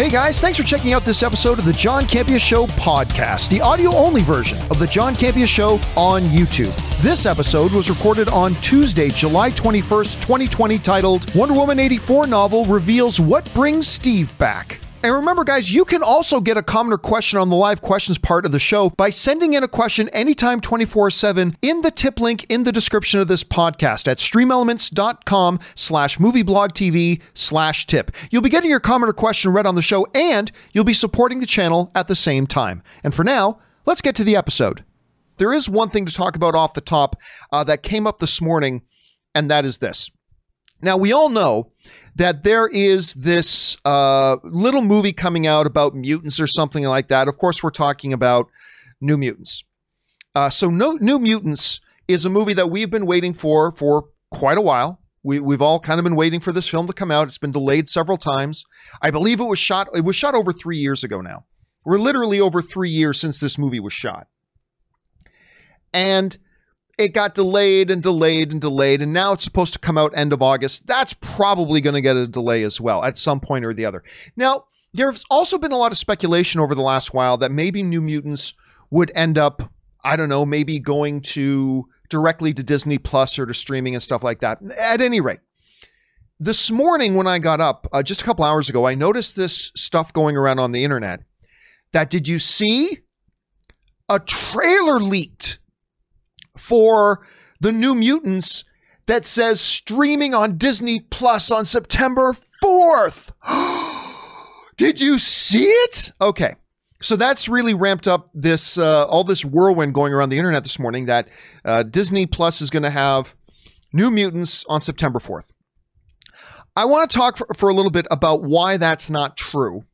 Hey guys, thanks for checking out this episode of the John Campea Show podcast, the audio only version of the John Campea Show on YouTube. This episode was recorded on Tuesday, July 21st, 2020, titled Wonder Woman 84 novel reveals what brings Steve back. And remember, guys, you can also get a comment or question on the live questions part of the show by sending in a question anytime 24 7 in the tip link in the description of this podcast at streamelements.com slash movieblogtv slash tip. You'll be getting your comment or question read on the show and you'll be supporting the channel at the same time. And for now, let's get to the episode. There is one thing to talk about off the top uh, that came up this morning, and that is this. Now, we all know that there is this uh, little movie coming out about mutants or something like that. Of course, we're talking about New Mutants. Uh, so, no, New Mutants is a movie that we've been waiting for for quite a while. We, we've all kind of been waiting for this film to come out. It's been delayed several times. I believe it was shot. It was shot over three years ago now. We're literally over three years since this movie was shot, and it got delayed and delayed and delayed, and now it's supposed to come out end of August. That's probably going to get a delay as well at some point or the other. Now, there's also been a lot of speculation over the last while that maybe New Mutants would end up, I don't know, maybe going to directly to Disney Plus or to streaming and stuff like that. At any rate, this morning when I got up, uh, just a couple hours ago, I noticed this stuff going around on the internet. That did you see? A trailer leaked for the New Mutants that says streaming on Disney Plus on September 4th. Did you see it? Okay. So that's really ramped up this uh, all this whirlwind going around the internet this morning that uh, Disney Plus is going to have New Mutants on September 4th. I want to talk for, for a little bit about why that's not true.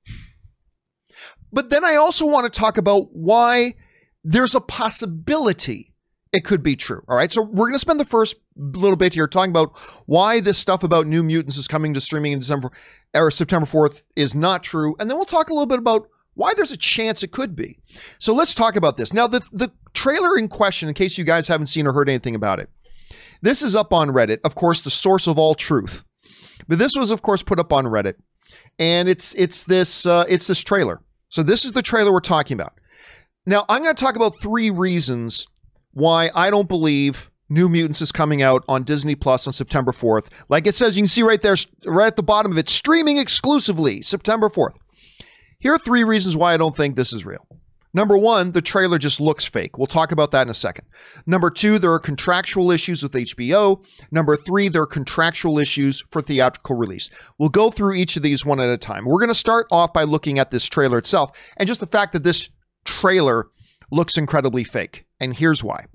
But then I also want to talk about why there's a possibility it could be true. All right. So we're going to spend the first little bit here talking about why this stuff about New Mutants is coming to streaming in December or September 4th is not true. And then we'll talk a little bit about why there's a chance it could be. So let's talk about this. Now, the, the trailer in question, in case you guys haven't seen or heard anything about it, this is up on Reddit, of course, the source of all truth. But this was, of course, put up on Reddit, and it's it's this uh, it's this trailer. So this is the trailer we're talking about. Now, I'm going to talk about three reasons why I don't believe New Mutants is coming out on Disney Plus on September 4th. Like it says, you can see right there, right at the bottom of it, streaming exclusively September 4th. Here are three reasons why I don't think this is real. Number one, the trailer just looks fake. We'll talk about that in a second. Number two, there are contractual issues with HBO. Number three, there are contractual issues for theatrical release. We'll go through each of these one at a time. We're going to start off by looking at this trailer itself and just the fact that this trailer looks incredibly fake. And here's why.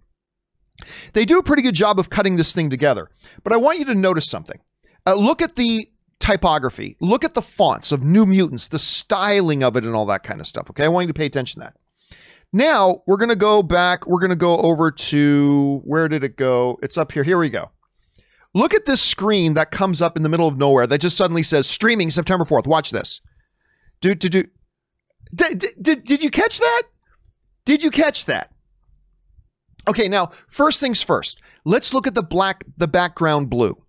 They do a pretty good job of cutting this thing together, but I want you to notice something. Uh, look at the typography, look at the fonts of New Mutants, the styling of it, and all that kind of stuff. Okay, I want you to pay attention to that. Now we're going to go back, we're going to go over to where did it go? It's up here. Here we go. Look at this screen that comes up in the middle of nowhere that just suddenly says streaming September 4th. Watch this. Do, do, do. Did, did, did you catch that? Did you catch that? Okay, now, first things first. Let's look at the black the background blue.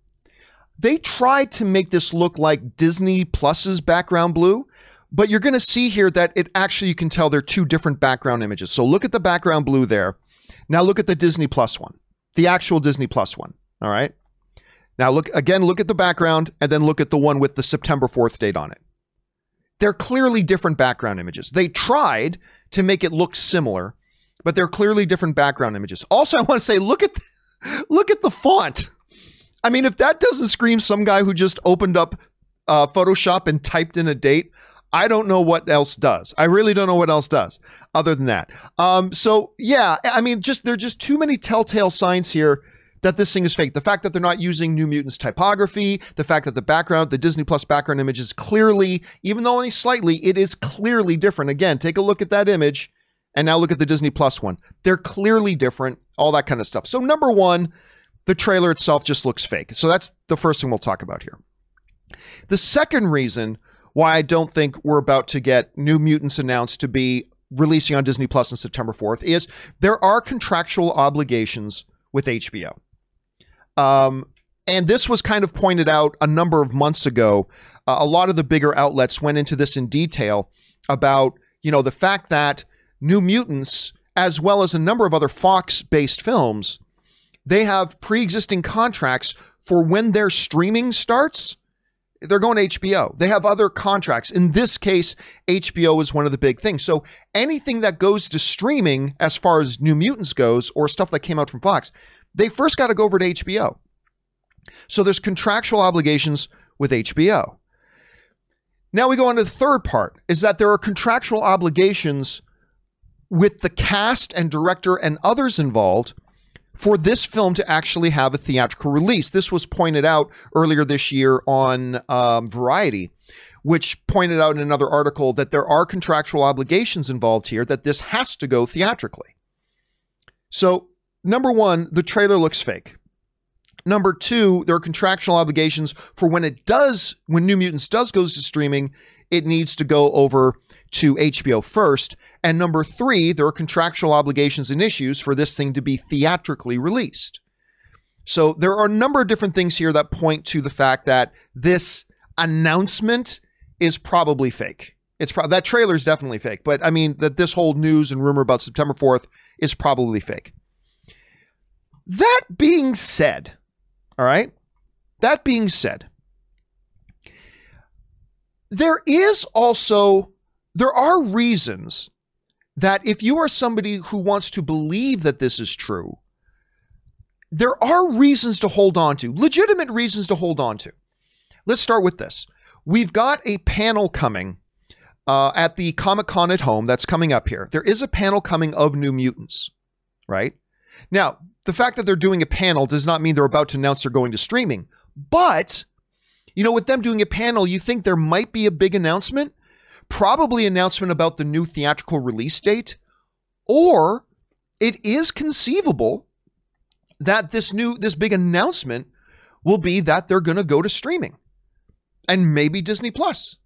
They tried to make this look like Disney Plus's background blue, but you're going to see here that it actually you can tell they're two different background images. So look at the background blue there. Now look at the Disney Plus one. The actual Disney Plus one, all right? Now look again look at the background and then look at the one with the September 4th date on it. They're clearly different background images. They tried to make it look similar, but they're clearly different background images. Also, I want to say, look at look at the font. I mean, if that doesn't scream some guy who just opened up uh, Photoshop and typed in a date, I don't know what else does. I really don't know what else does other than that. Um, so yeah, I mean, just there are just too many telltale signs here that this thing is fake. The fact that they're not using New Mutants typography, the fact that the background, the Disney Plus background image is clearly, even though only slightly, it is clearly different. Again, take a look at that image and now look at the Disney Plus one. They're clearly different, all that kind of stuff. So, number one, the trailer itself just looks fake. So, that's the first thing we'll talk about here. The second reason why I don't think we're about to get New Mutants announced to be releasing on Disney Plus on September 4th is there are contractual obligations with HBO. Um, And this was kind of pointed out a number of months ago. Uh, a lot of the bigger outlets went into this in detail about, you know, the fact that New Mutants, as well as a number of other Fox based films, they have pre existing contracts for when their streaming starts. They're going to HBO. They have other contracts. In this case, HBO is one of the big things. So anything that goes to streaming, as far as New Mutants goes, or stuff that came out from Fox, they first got to go over to HBO. So there's contractual obligations with HBO. Now we go on to the third part is that there are contractual obligations with the cast and director and others involved for this film to actually have a theatrical release. This was pointed out earlier this year on um, Variety, which pointed out in another article that there are contractual obligations involved here, that this has to go theatrically. So, number one, the trailer looks fake. Number two, there are contractual obligations for when it does, when New Mutants does goes to streaming, it needs to go over to HBO first. And number three, there are contractual obligations and issues for this thing to be theatrically released. So there are a number of different things here that point to the fact that this announcement is probably fake. It's pro- that trailer is definitely fake, but I mean that this whole news and rumor about September 4th is probably fake. That being said, all right? That being said, there is also there are reasons that if you are somebody who wants to believe that this is true, there are reasons to hold on to, legitimate reasons to hold on to. Let's start with this. We've got a panel coming uh, at the Comic Con at home that's coming up here. There is a panel coming of New Mutants, right? Now, the fact that they're doing a panel does not mean they're about to announce they're going to streaming. But, you know, with them doing a panel, you think there might be a big announcement? Probably announcement about the new theatrical release date. Or it is conceivable that this new this big announcement will be that they're going to go to streaming and maybe Disney Plus.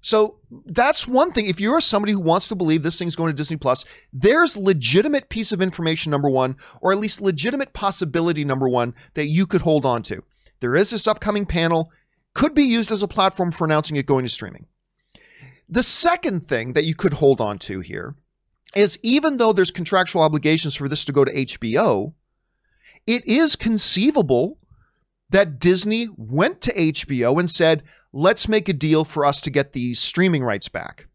So that's one thing. If you're somebody who wants to believe this thing's going to Disney Plus, there's legitimate piece of information number one, or at least legitimate possibility number one that you could hold on to. There is this upcoming panel, could be used as a platform for announcing it going to streaming. The second thing that you could hold on to here is even though there's contractual obligations for this to go to HBO, it is conceivable that Disney went to HBO and said, let's make a deal for us to get these streaming rights back.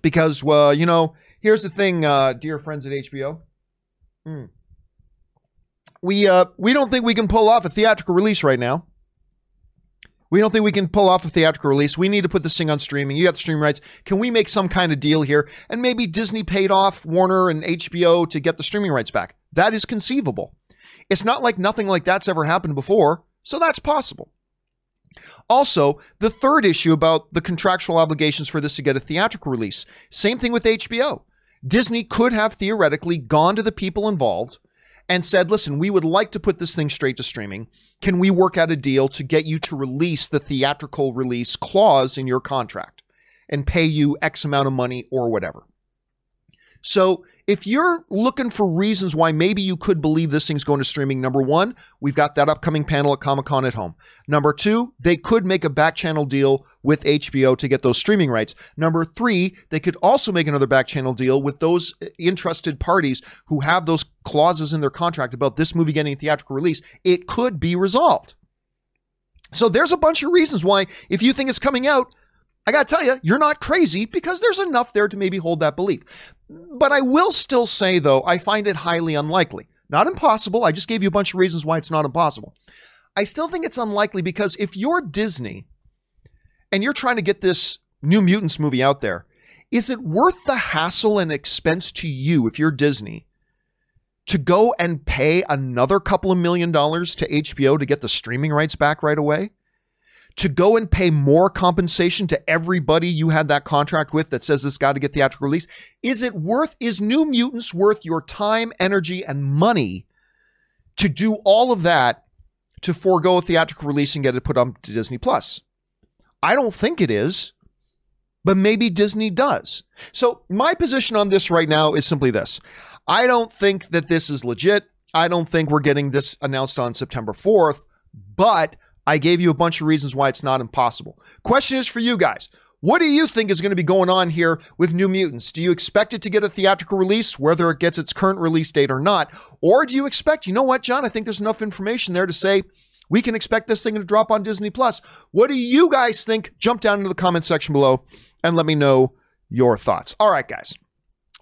Because, well, you know, here's the thing, uh, dear friends at HBO. Hmm. We, uh, we don't think we can pull off a theatrical release right now. We don't think we can pull off a theatrical release. We need to put this thing on streaming. You got the streaming rights. Can we make some kind of deal here? And maybe Disney paid off Warner and HBO to get the streaming rights back. That is conceivable. It's not like nothing like that's ever happened before, so that's possible. Also, the third issue about the contractual obligations for this to get a theatrical release. Same thing with HBO. Disney could have theoretically gone to the people involved and said, listen, we would like to put this thing straight to streaming. Can we work out a deal to get you to release the theatrical release clause in your contract and pay you X amount of money or whatever? So if you're looking for reasons why maybe you could believe this thing's going to streaming, number one, we've got that upcoming panel at Comic Con at home. Number two, they could make a back channel deal with HBO to get those streaming rights. Number three, they could also make another back channel deal with those eh, interested parties who have those clauses in their contract about this movie getting a theatrical release. It could be resolved. So there's a bunch of reasons why, if you think it's coming out, I got to tell you, you're not crazy because there's enough there to maybe hold that belief. But I will still say, though, I find it highly unlikely. Not impossible. I just gave you a bunch of reasons why it's not impossible. I still think it's unlikely because if you're Disney and you're trying to get this New Mutants movie out there, is it worth the hassle and expense to you, if you're Disney, to go and pay another couple of million dollars to HBO to get the streaming rights back right away? To go and pay more compensation to everybody you had that contract with that says this got to get theatrical release? Is it worth, is New Mutants worth your time, energy, and money to do all of that to forego a theatrical release and get it put on to Disney Plus? I don't think it is, but maybe Disney does. So my position on this right now is simply this. I don't think that this is legit. I don't think we're getting this announced on September 4th but I gave you a bunch of reasons why it's not impossible. Question is for you guys. What do you think is going to be going on here with New Mutants? Do you expect it to get a theatrical release, whether it gets its current release date or not? Or do you expect, you know what, John, I think there's enough information there to say we can expect this thing to drop on Disney Plus. What do you guys think? Jump down into the comment section below and let me know your thoughts. All right, guys.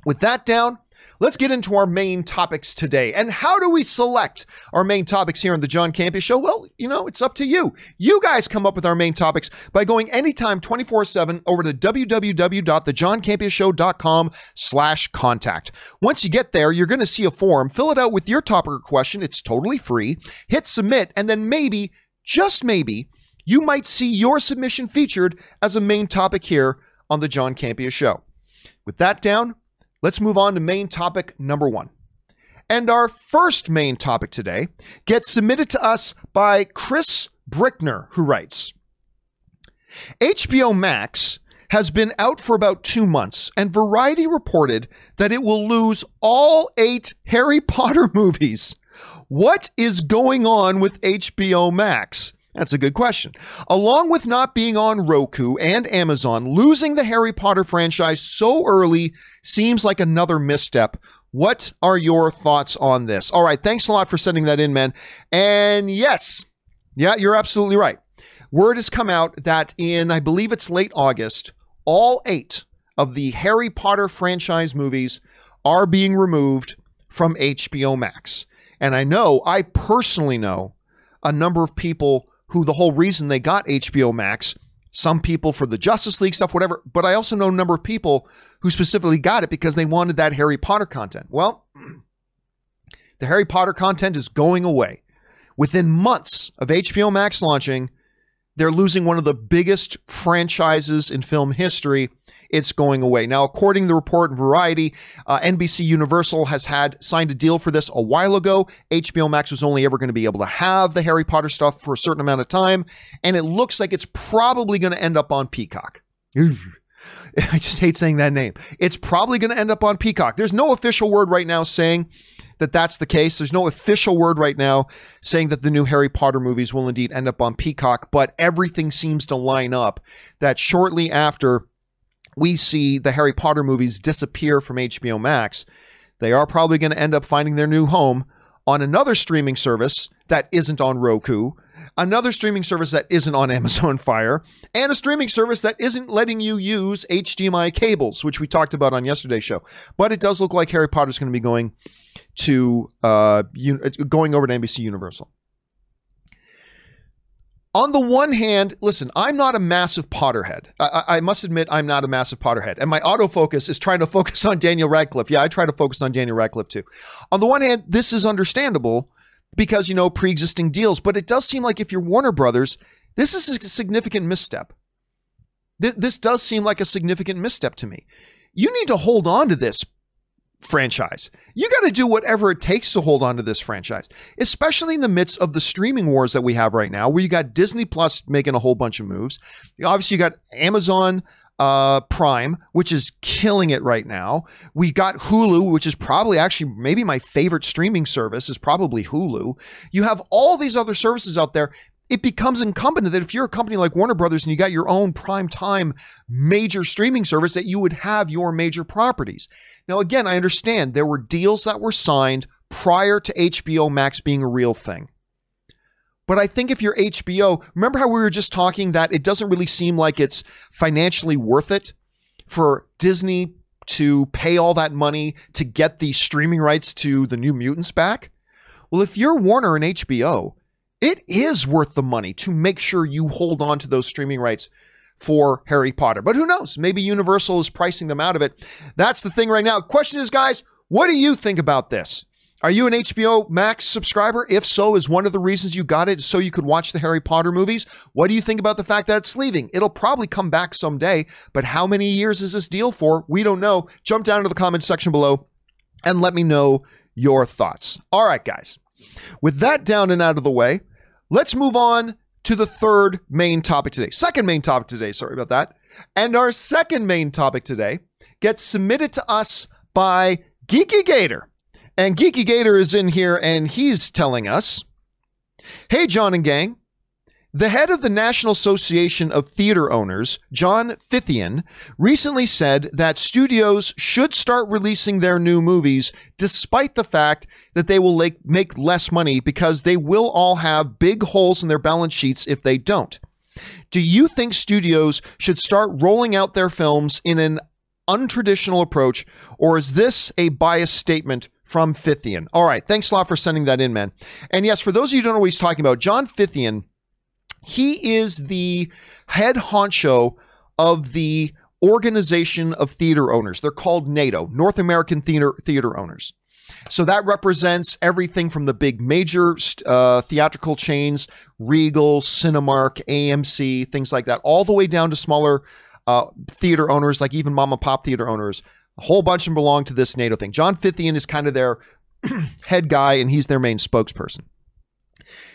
With that down, let's get into our main topics today. And how do we select our main topics here on the John Campea Show? Well, you know, it's up to you. You guys come up with our main topics by going anytime 24-7 over to www.thejohncampeashow.com slash contact. Once you get there, you're going to see a form. Fill it out with your topic or question. It's totally free. Hit submit, and then maybe, just maybe, you might see your submission featured as a main topic here on the John Campea Show. With that down, let's move on to main topic number one. And our first main topic today gets submitted to us by Chris Brickner, who writes HBO Max has been out for about two months, and Variety reported that it will lose all eight Harry Potter movies. What is going on with HBO Max? That's a good question. Along with not being on Roku and Amazon, losing the Harry Potter franchise so early seems like another misstep. What are your thoughts on this? All right, thanks a lot for sending that in, man. And yes, yeah, you're absolutely right. Word has come out that in, I believe it's late August, all eight of the Harry Potter franchise movies are being removed from HBO Max. And I know, I personally know, a number of people who the whole reason they got HBO Max, some people for the Justice League stuff, whatever, but I also know a number of people who specifically got it because they wanted that Harry Potter content. Well, the Harry Potter content is going away. Within months of HBO Max launching, they're losing one of the biggest franchises in film history. It's going away. Now, according to the report in Variety, uh, NBC Universal has had signed a deal for this a while ago. HBO Max was only ever going to be able to have the Harry Potter stuff for a certain amount of time, and it looks like it's probably going to end up on Peacock. I just hate saying that name. It's probably going to end up on Peacock. There's no official word right now saying that that's the case. There's no official word right now saying that the new Harry Potter movies will indeed end up on Peacock, but everything seems to line up that shortly after we see the Harry Potter movies disappear from HBO Max, they are probably going to end up finding their new home on another streaming service that isn't on Roku, another streaming service that isn't on Amazon Fire, and a streaming service that isn't letting you use HDMI cables, which we talked about on yesterday's show. But it does look like Harry Potter's going to be going to uh, going over to NBC Universal. On the one hand, listen, I'm not a massive Potterhead. I, I, must admit, I'm not a massive Potterhead. And my autofocus is trying to focus on Daniel Radcliffe. Yeah, I try to focus on Daniel Radcliffe too. On the one hand, this is understandable because, you know, pre existing deals. But it does seem like if you're Warner Brothers, this is a significant misstep. This, this does seem like a significant misstep to me. You need to hold on to this franchise. You got to do whatever it takes to hold on to this franchise, especially in the midst of the streaming wars that we have right now, where you got Disney Plus making a whole bunch of moves. Obviously, you got Amazon uh, Prime, which is killing it right now. We got Hulu, which is probably actually maybe my favorite streaming service is probably Hulu. You have all these other services out there it becomes incumbent that if you're a company like Warner Brothers and you got your own prime time major streaming service, that you would have your major properties. Now, again, I understand there were deals that were signed prior to HBO Max being a real thing. But I think if you're HBO, remember how we were just talking that it doesn't really seem like it's financially worth it for Disney to pay all that money to get the streaming rights to the New Mutants back? Well, if you're Warner and HBO, it is worth the money to make sure you hold on to those streaming rights for Harry Potter. But who knows? Maybe Universal is pricing them out of it. That's the thing right now. Question is, guys, what do you think about this? Are you an HBO Max subscriber? If so, is one of the reasons you got it so you could watch the Harry Potter movies? What do you think about the fact that it's leaving? It'll probably come back someday, but how many years is this deal for? We don't know. Jump down to the comments section below and let me know your thoughts. All right, guys. With that down and out of the way, let's move on to the third main topic today. Second main topic today, sorry about that. And our second main topic today gets submitted to us by Geeky Gator. And Geeky Gator is in here and he's telling us Hey, John and gang. The head of the National Association of Theater Owners, John Fithian, recently said that studios should start releasing their new movies despite the fact that they will make less money because they will all have big holes in their balance sheets if they don't. Do you think studios should start rolling out their films in an untraditional approach, or is this a biased statement from Fithian? All right, thanks a lot for sending that in, man. And yes, for those of you who don't know what he's talking about, John Fithian he is the head honcho of the organization of theater owners. They're called NATO, North American Theater Theater Owners. So that represents everything from the big major uh, theatrical chains, Regal, Cinemark, AMC, things like that, all the way down to smaller uh, theater owners, like even mom and pop theater owners. A whole bunch of them belong to this NATO thing. John Fithian is kind of their head guy, and he's their main spokesperson.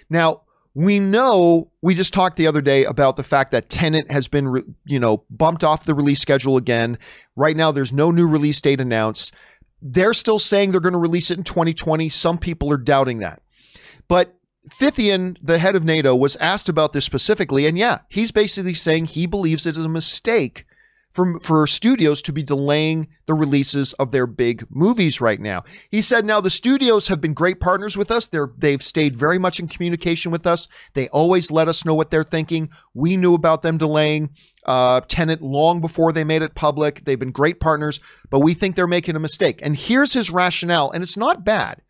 Now, we know we just talked the other day about the fact that Tenet has been, re- you know, bumped off the release schedule again. Right now, there's no new release date announced. They're still saying they're going to release it in 2020. Some people are doubting that. But Fithian, the head of NATO, was asked about this specifically. And yeah, he's basically saying he believes it is a mistake for, for studios to be delaying the releases of their big movies right now. He said, now the studios have been great partners with us. They're, they've stayed very much in communication with us. They always let us know what they're thinking. We knew about them delaying uh, Tenet long before they made it public. They've been great partners, but we think they're making a mistake. And here's his rationale, and it's not bad.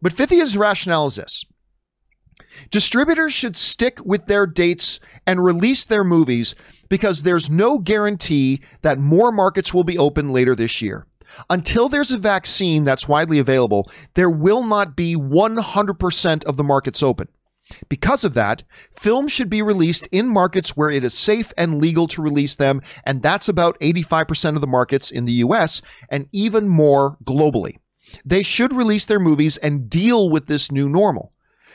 But Fithian's rationale is this. Distributors should stick with their dates and release their movies because there's no guarantee that more markets will be open later this year. Until there's a vaccine that's widely available, there will not be 100% of the markets open. Because of that, films should be released in markets where it is safe and legal to release them, and that's about 85% of the markets in the US and even more globally. They should release their movies and deal with this new normal.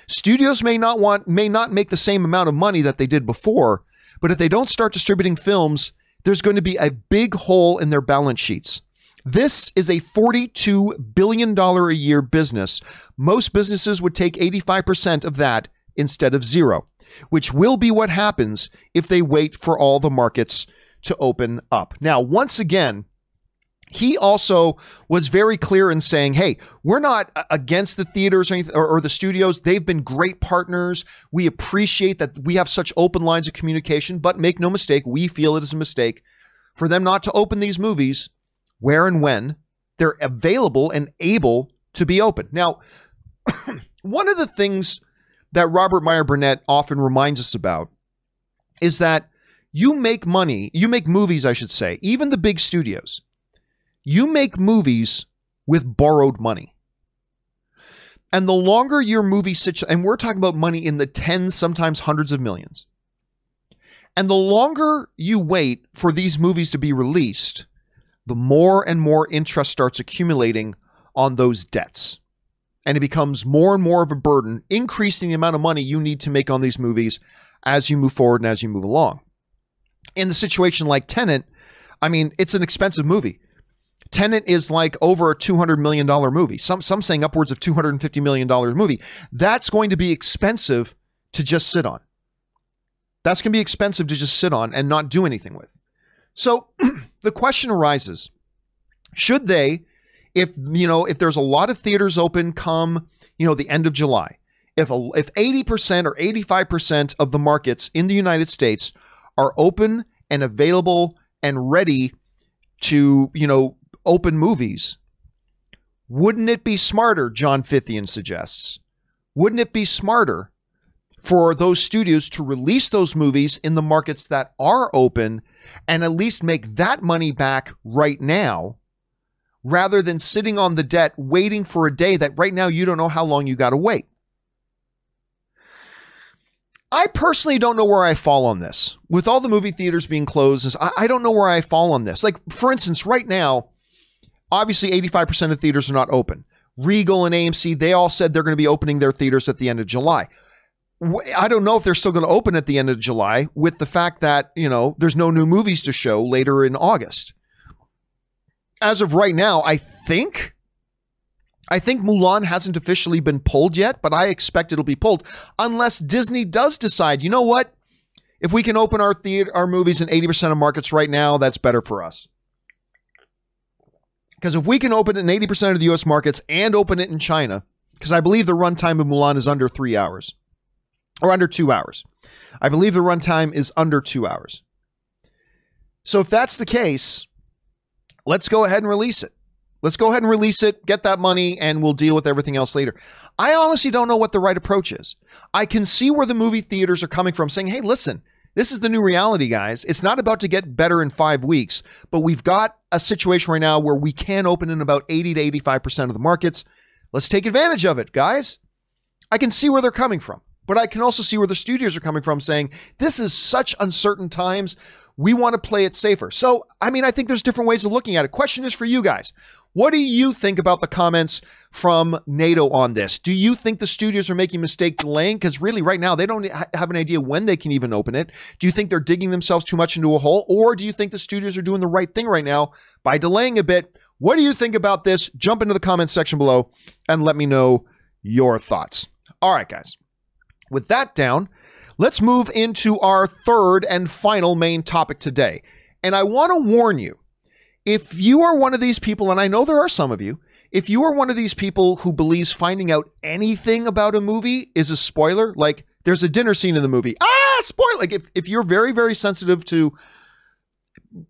Studios may not want may not make the same amount of money that they did before, but if they don't start distributing films, there's going to be a big hole in their balance sheets. This is a $42 billion a year business. Most businesses would take 85% of that instead of zero, which will be what happens if they wait for all the markets to open up. Now, once again, he also was very clear in saying, "Hey, we're not against the theaters or, or, or, the studios. They've been great partners. We appreciate that we have such open lines of communication. But make no mistake, we feel it is a mistake for them not to open these movies where and when they're available and able to be open." Now, one of the things that Robert Meyer Burnett often reminds us about is that you make money, you make movies, I should say, even the big studios you make movies with borrowed money. And the longer your movie situation, and we're talking about money in the tens, sometimes hundreds of millions. And the longer you wait for these movies to be released, the more and more interest starts accumulating on those debts. And it becomes more and more of a burden, increasing the amount of money you need to make on these movies as you move forward and as you move along. In the situation like Tenet, I mean, it's an expensive movie. Tenet is like over a $200 million movie. Some, some saying upwards of $250 million movie. That's going to be expensive to just sit on. That's going to be expensive to just sit on and not do anything with. So the question arises, should they, if, you know, if there's a lot of theaters open come, you know, the end of July, if, a, if 80% or 85% of the markets in the United States are open and available and ready to, you know, open movies. Wouldn't it be smarter, John Fithian suggests, wouldn't it be smarter for those studios to release those movies in the markets that are open and at least make that money back right now rather than sitting on the debt waiting for a day that right now you don't know how long you got to wait? I personally don't know where I fall on this. With all the movie theaters being closed, I don't know where I fall on this. Like, for instance, right now, Obviously, 85% of theaters are not open. Regal and AMC, they all said they're going to be opening their theaters at the end of July. I don't know if they're still going to open at the end of July with the fact that, you know, there's no new movies to show later in August. As of right now, I think I think Mulan hasn't officially been pulled yet, but I expect it'll be pulled unless Disney does decide, you know what? If we can open our theater our movies in 80% of markets right now, that's better for us. Because if we can open it in 80% of the US markets and open it in China, because I believe the runtime of Mulan is under three hours or under two hours. I believe the runtime is under two hours. So if that's the case, let's go ahead and release it. Let's go ahead and release it, get that money, and we'll deal with everything else later. I honestly don't know what the right approach is. I can see where the movie theaters are coming from saying, hey, listen, this is the new reality, guys. It's not about to get better in five weeks, but we've got a situation right now where we can open in about 80 to 85% of the markets. Let's take advantage of it, guys. I can see where they're coming from, but I can also see where the studios are coming from saying, this is such uncertain times. We want to play it safer. So, I mean, I think there's different ways of looking at it. Question is for you guys. What do you think about the comments from NATO on this? Do you think the studios are making a mistake delaying? Because really, right now, they don't have an idea when they can even open it. Do you think they're digging themselves too much into a hole? Or do you think the studios are doing the right thing right now by delaying a bit? What do you think about this? Jump into the comments section below and let me know your thoughts. All right, guys. With that down, let's move into our third and final main topic today. And I want to warn you if you are one of these people, and I know there are some of you, if you are one of these people who believes finding out anything about a movie is a spoiler, like there's a dinner scene in the movie, ah, spoil. Like if, if you're very, very sensitive to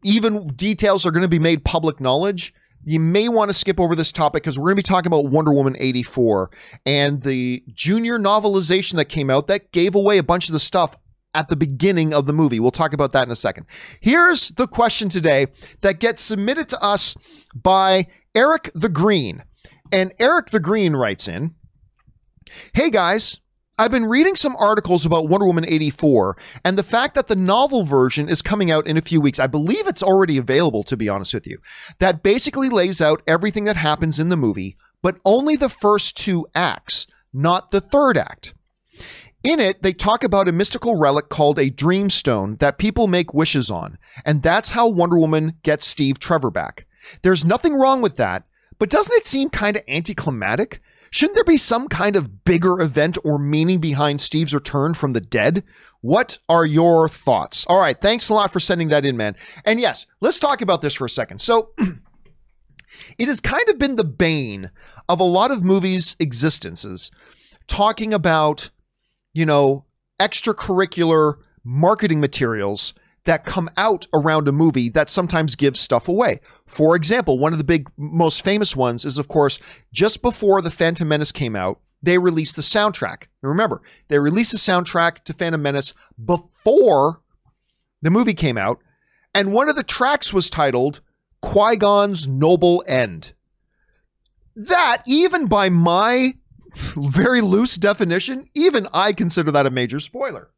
even details are going to be made public knowledge, you may want to skip over this topic because we're going to be talking about Wonder Woman 84 and the junior novelization that came out that gave away a bunch of the stuff at the beginning of the movie. We'll talk about that in a second. Here's the question today that gets submitted to us by Eric the Green. And Eric the Green writes in Hey guys, I've been reading some articles about Wonder Woman 84 and the fact that the novel version is coming out in a few weeks. I believe it's already available, to be honest with you. That basically lays out everything that happens in the movie, but only the first two acts, not the third act. In it, they talk about a mystical relic called a Dreamstone that people make wishes on, and that's how Wonder Woman gets Steve Trevor back. There's nothing wrong with that, but doesn't it seem kind of anticlimactic? Shouldn't there be some kind of bigger event or meaning behind Steve's return from the dead? What are your thoughts? All right, thanks a lot for sending that in, man. And yes, let's talk about this for a second. So, it has kind of been the bane of a lot of movies' existences talking about you know, extracurricular marketing materials that come out around a movie that sometimes gives stuff away. For example, one of the big, most famous ones is, of course, just before The Phantom Menace came out, they released the soundtrack. And remember, they released the soundtrack to Phantom Menace before the movie came out, and one of the tracks was titled Qui Gon's Noble End. That, even by my very loose definition, even I consider that a major spoiler.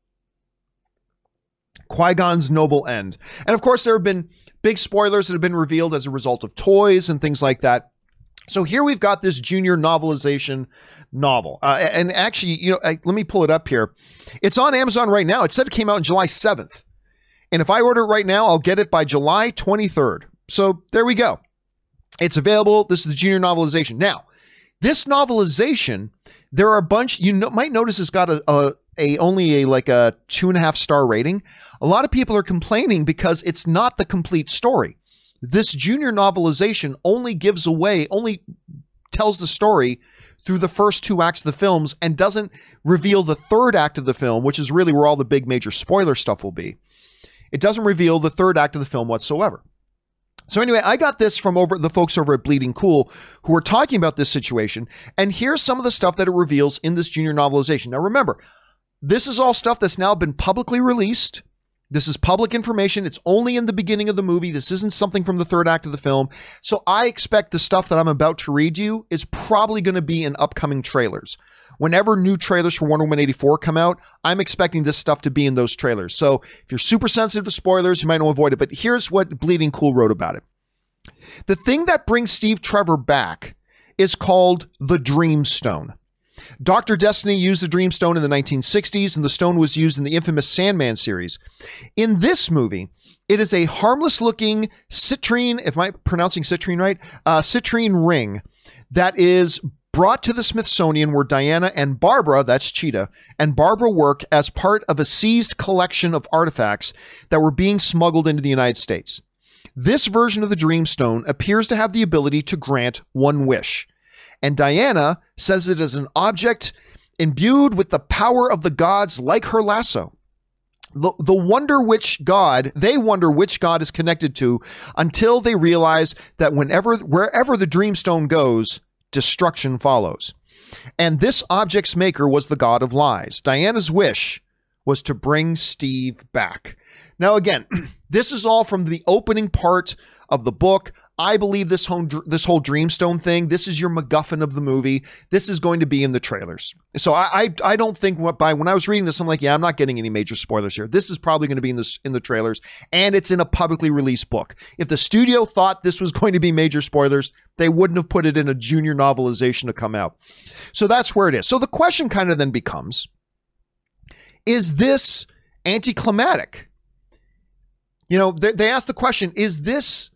Qui Gon's noble end. And of course, there have been big spoilers that have been revealed as a result of toys and things like that. So here we've got this junior novelization novel. Uh, and actually, you know, I, let me pull it up here. It's on Amazon right now. It said it came out on July 7th. And if I order it right now, I'll get it by July 23rd. So there we go. It's available. This is the junior novelization. Now, this novelization, there are a bunch. You know, might notice it's got a, a a only a like a two and a half star rating. A lot of people are complaining because it's not the complete story. This junior novelization only gives away, only tells the story through the first two acts of the films and doesn't reveal the third act of the film, which is really where all the big major spoiler stuff will be. It doesn't reveal the third act of the film whatsoever. So anyway, I got this from over the folks over at Bleeding Cool who were talking about this situation, and here's some of the stuff that it reveals in this junior novelization. Now remember, this is all stuff that's now been publicly released. This is public information. It's only in the beginning of the movie. This isn't something from the third act of the film. So I expect the stuff that I'm about to read you is probably going to be in upcoming trailers whenever new trailers for Wonder Woman 84 come out, I'm expecting this stuff to be in those trailers. So if you're super sensitive to spoilers, you might want to avoid it. But here's what Bleeding Cool wrote about it. The thing that brings Steve Trevor back is called the Dreamstone. Dr. Destiny used the Dreamstone in the 1960s, and the stone was used in the infamous Sandman series. In this movie, it is a harmless looking citrine, if I'm pronouncing citrine right, uh, citrine ring that is brought to the Smithsonian where Diana and Barbara, that's Cheetah, and Barbara work as part of a seized collection of artifacts that were being smuggled into the United States. This version of the Dreamstone appears to have the ability to grant one wish. And Diana says it is an object imbued with the power of the gods like her lasso. The, the wonder which god, they wonder which god is connected to until they realize that whenever, wherever the Dreamstone goes, destruction follows. And this object's maker was the god of lies. Diana's wish was to bring Steve back. Now, again, this is all from the opening part of the book. I believe this whole this whole Dreamstone thing. This is your MacGuffin of the movie. This is going to be in the trailers. So I I, I don't think what by when I was reading this, I'm like, yeah, I'm not getting any major spoilers here. This is probably going to be in the in the trailers, and it's in a publicly released book. If the studio thought this was going to be major spoilers, they wouldn't have put it in a junior novelization to come out. So that's where it is. So the question kind of then becomes: Is this anticlimactic? You know, they, they ask the question: Is this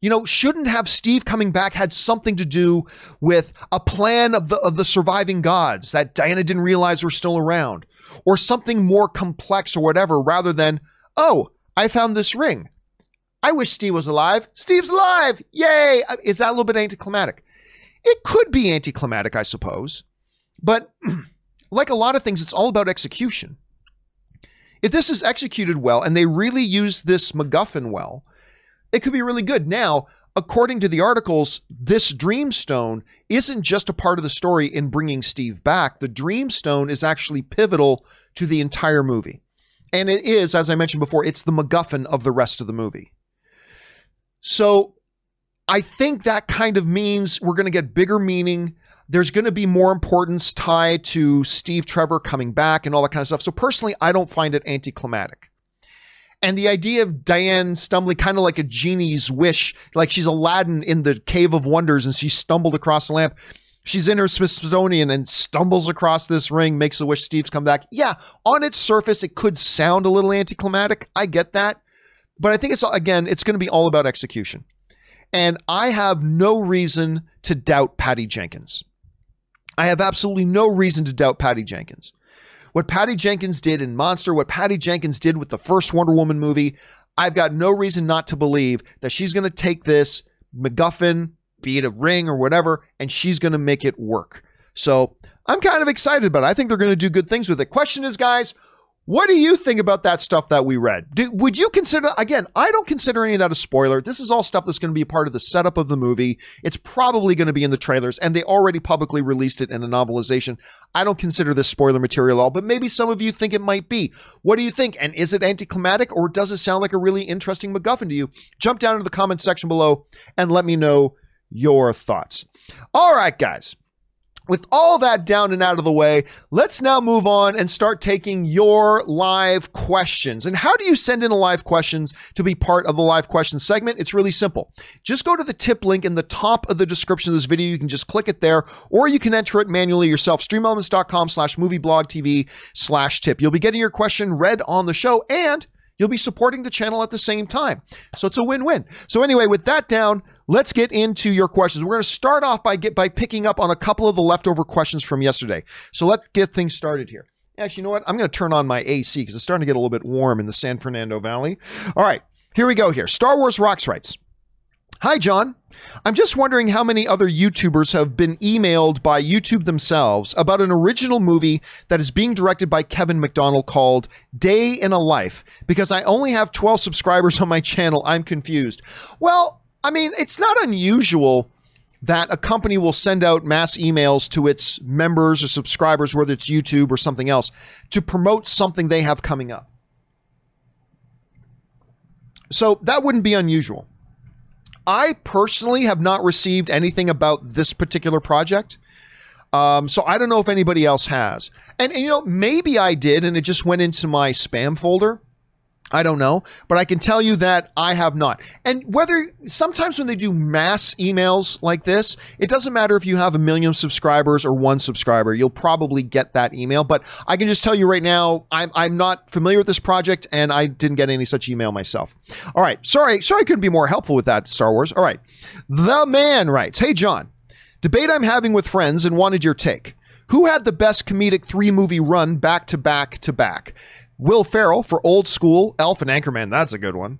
you know, shouldn't have Steve coming back had something to do with a plan of the of the surviving gods that Diana didn't realize were still around, or something more complex or whatever, rather than, oh, I found this ring. I wish Steve was alive. Steve's alive! Yay! Uh, is that a little bit anticlimactic? It could be anticlimactic, I suppose. But like a lot of things, it's all about execution. If this is executed well and they really use this MacGuffin well, it could be really good. Now, according to the articles, this Dreamstone isn't just a part of the story in bringing Steve back. The Dreamstone is actually pivotal to the entire movie. And it is, as I mentioned before, it's the MacGuffin of the rest of the movie. So I think that kind of means we're going to get bigger meaning. There's going to be more importance tied to Steve Trevor coming back and all that kind of stuff. So personally, I don't find it anticlimactic. And the idea of Diane stumbling kind of like a genie's wish, like she's Aladdin in the Cave of Wonders and she stumbled across the lamp. She's in her Smithsonian and stumbles across this ring, makes a wish Steve's come back. Yeah, on its surface, it could sound a little anticlimactic. I get that. But I think it's, again, it's going to be all about execution. And I have no reason to doubt Patty Jenkins. I have absolutely no reason to doubt Patty Jenkins. What Patty Jenkins did in Monster, what Patty Jenkins did with the first Wonder Woman movie, I've got no reason not to believe that she's going to take this MacGuffin, be it a ring or whatever, and she's going to make it work. So I'm kind of excited about it. I think they're going to do good things with it. Question is, guys, what do you think about that stuff that we read? Do, would you consider, again, I don't consider any of that a spoiler. This is all stuff that's going to be a part of the setup of the movie. It's probably going to be in the trailers, and they already publicly released it in a novelization. I don't consider this spoiler material at all, but maybe some of you think it might be. What do you think? And is it anticlimactic, or does it sound like a really interesting MacGuffin to you? Jump down into the comment section below and let me know your thoughts. All right, guys with all that down and out of the way, let's now move on and start taking your live questions. And how do you send in a live questions to be part of the live questions segment? It's really simple. Just go to the tip link in the top of the description of this video. You can just click it there, or you can enter it manually yourself. Streamelements.com slash movieblogtv slash tip. You'll be getting your question read on the show and you'll be supporting the channel at the same time. So it's a win-win. So anyway, with that down, let's get into your questions. We're going to start off by get by picking up on a couple of the leftover questions from yesterday. So let's get things started here. Actually, you know what? I'm going to turn on my AC because it's starting to get a little bit warm in the San Fernando Valley. All right, here we go here. Star Wars Rocks writes, Hi, John. I'm just wondering how many other YouTubers have been emailed by YouTube themselves about an original movie that is being directed by Kevin Macdonald called Day in a Life. Because I only have 12 subscribers on my channel, I'm confused. Well, I mean, it's not unusual that a company will send out mass emails to its members or subscribers, whether it's YouTube or something else, to promote something they have coming up. So that wouldn't be unusual. I personally have not received anything about this particular project. Um, so I don't know if anybody else has. And, and, you know, maybe I did and it just went into my spam folder. I don't know, but I can tell you that I have not. And whether sometimes when they do mass emails like this, it doesn't matter if you have a million subscribers or one subscriber, you'll probably get that email. But I can just tell you right now, I'm, I'm not familiar with this project and I didn't get any such email myself. All right. Sorry. Sorry I couldn't be more helpful with that, Star Wars. All right. The man writes Hey, John. Debate I'm having with friends and wanted your take. Who had the best comedic three movie run back to back to back? Will Ferrell for Old School, Elf, and Anchorman. That's a good one.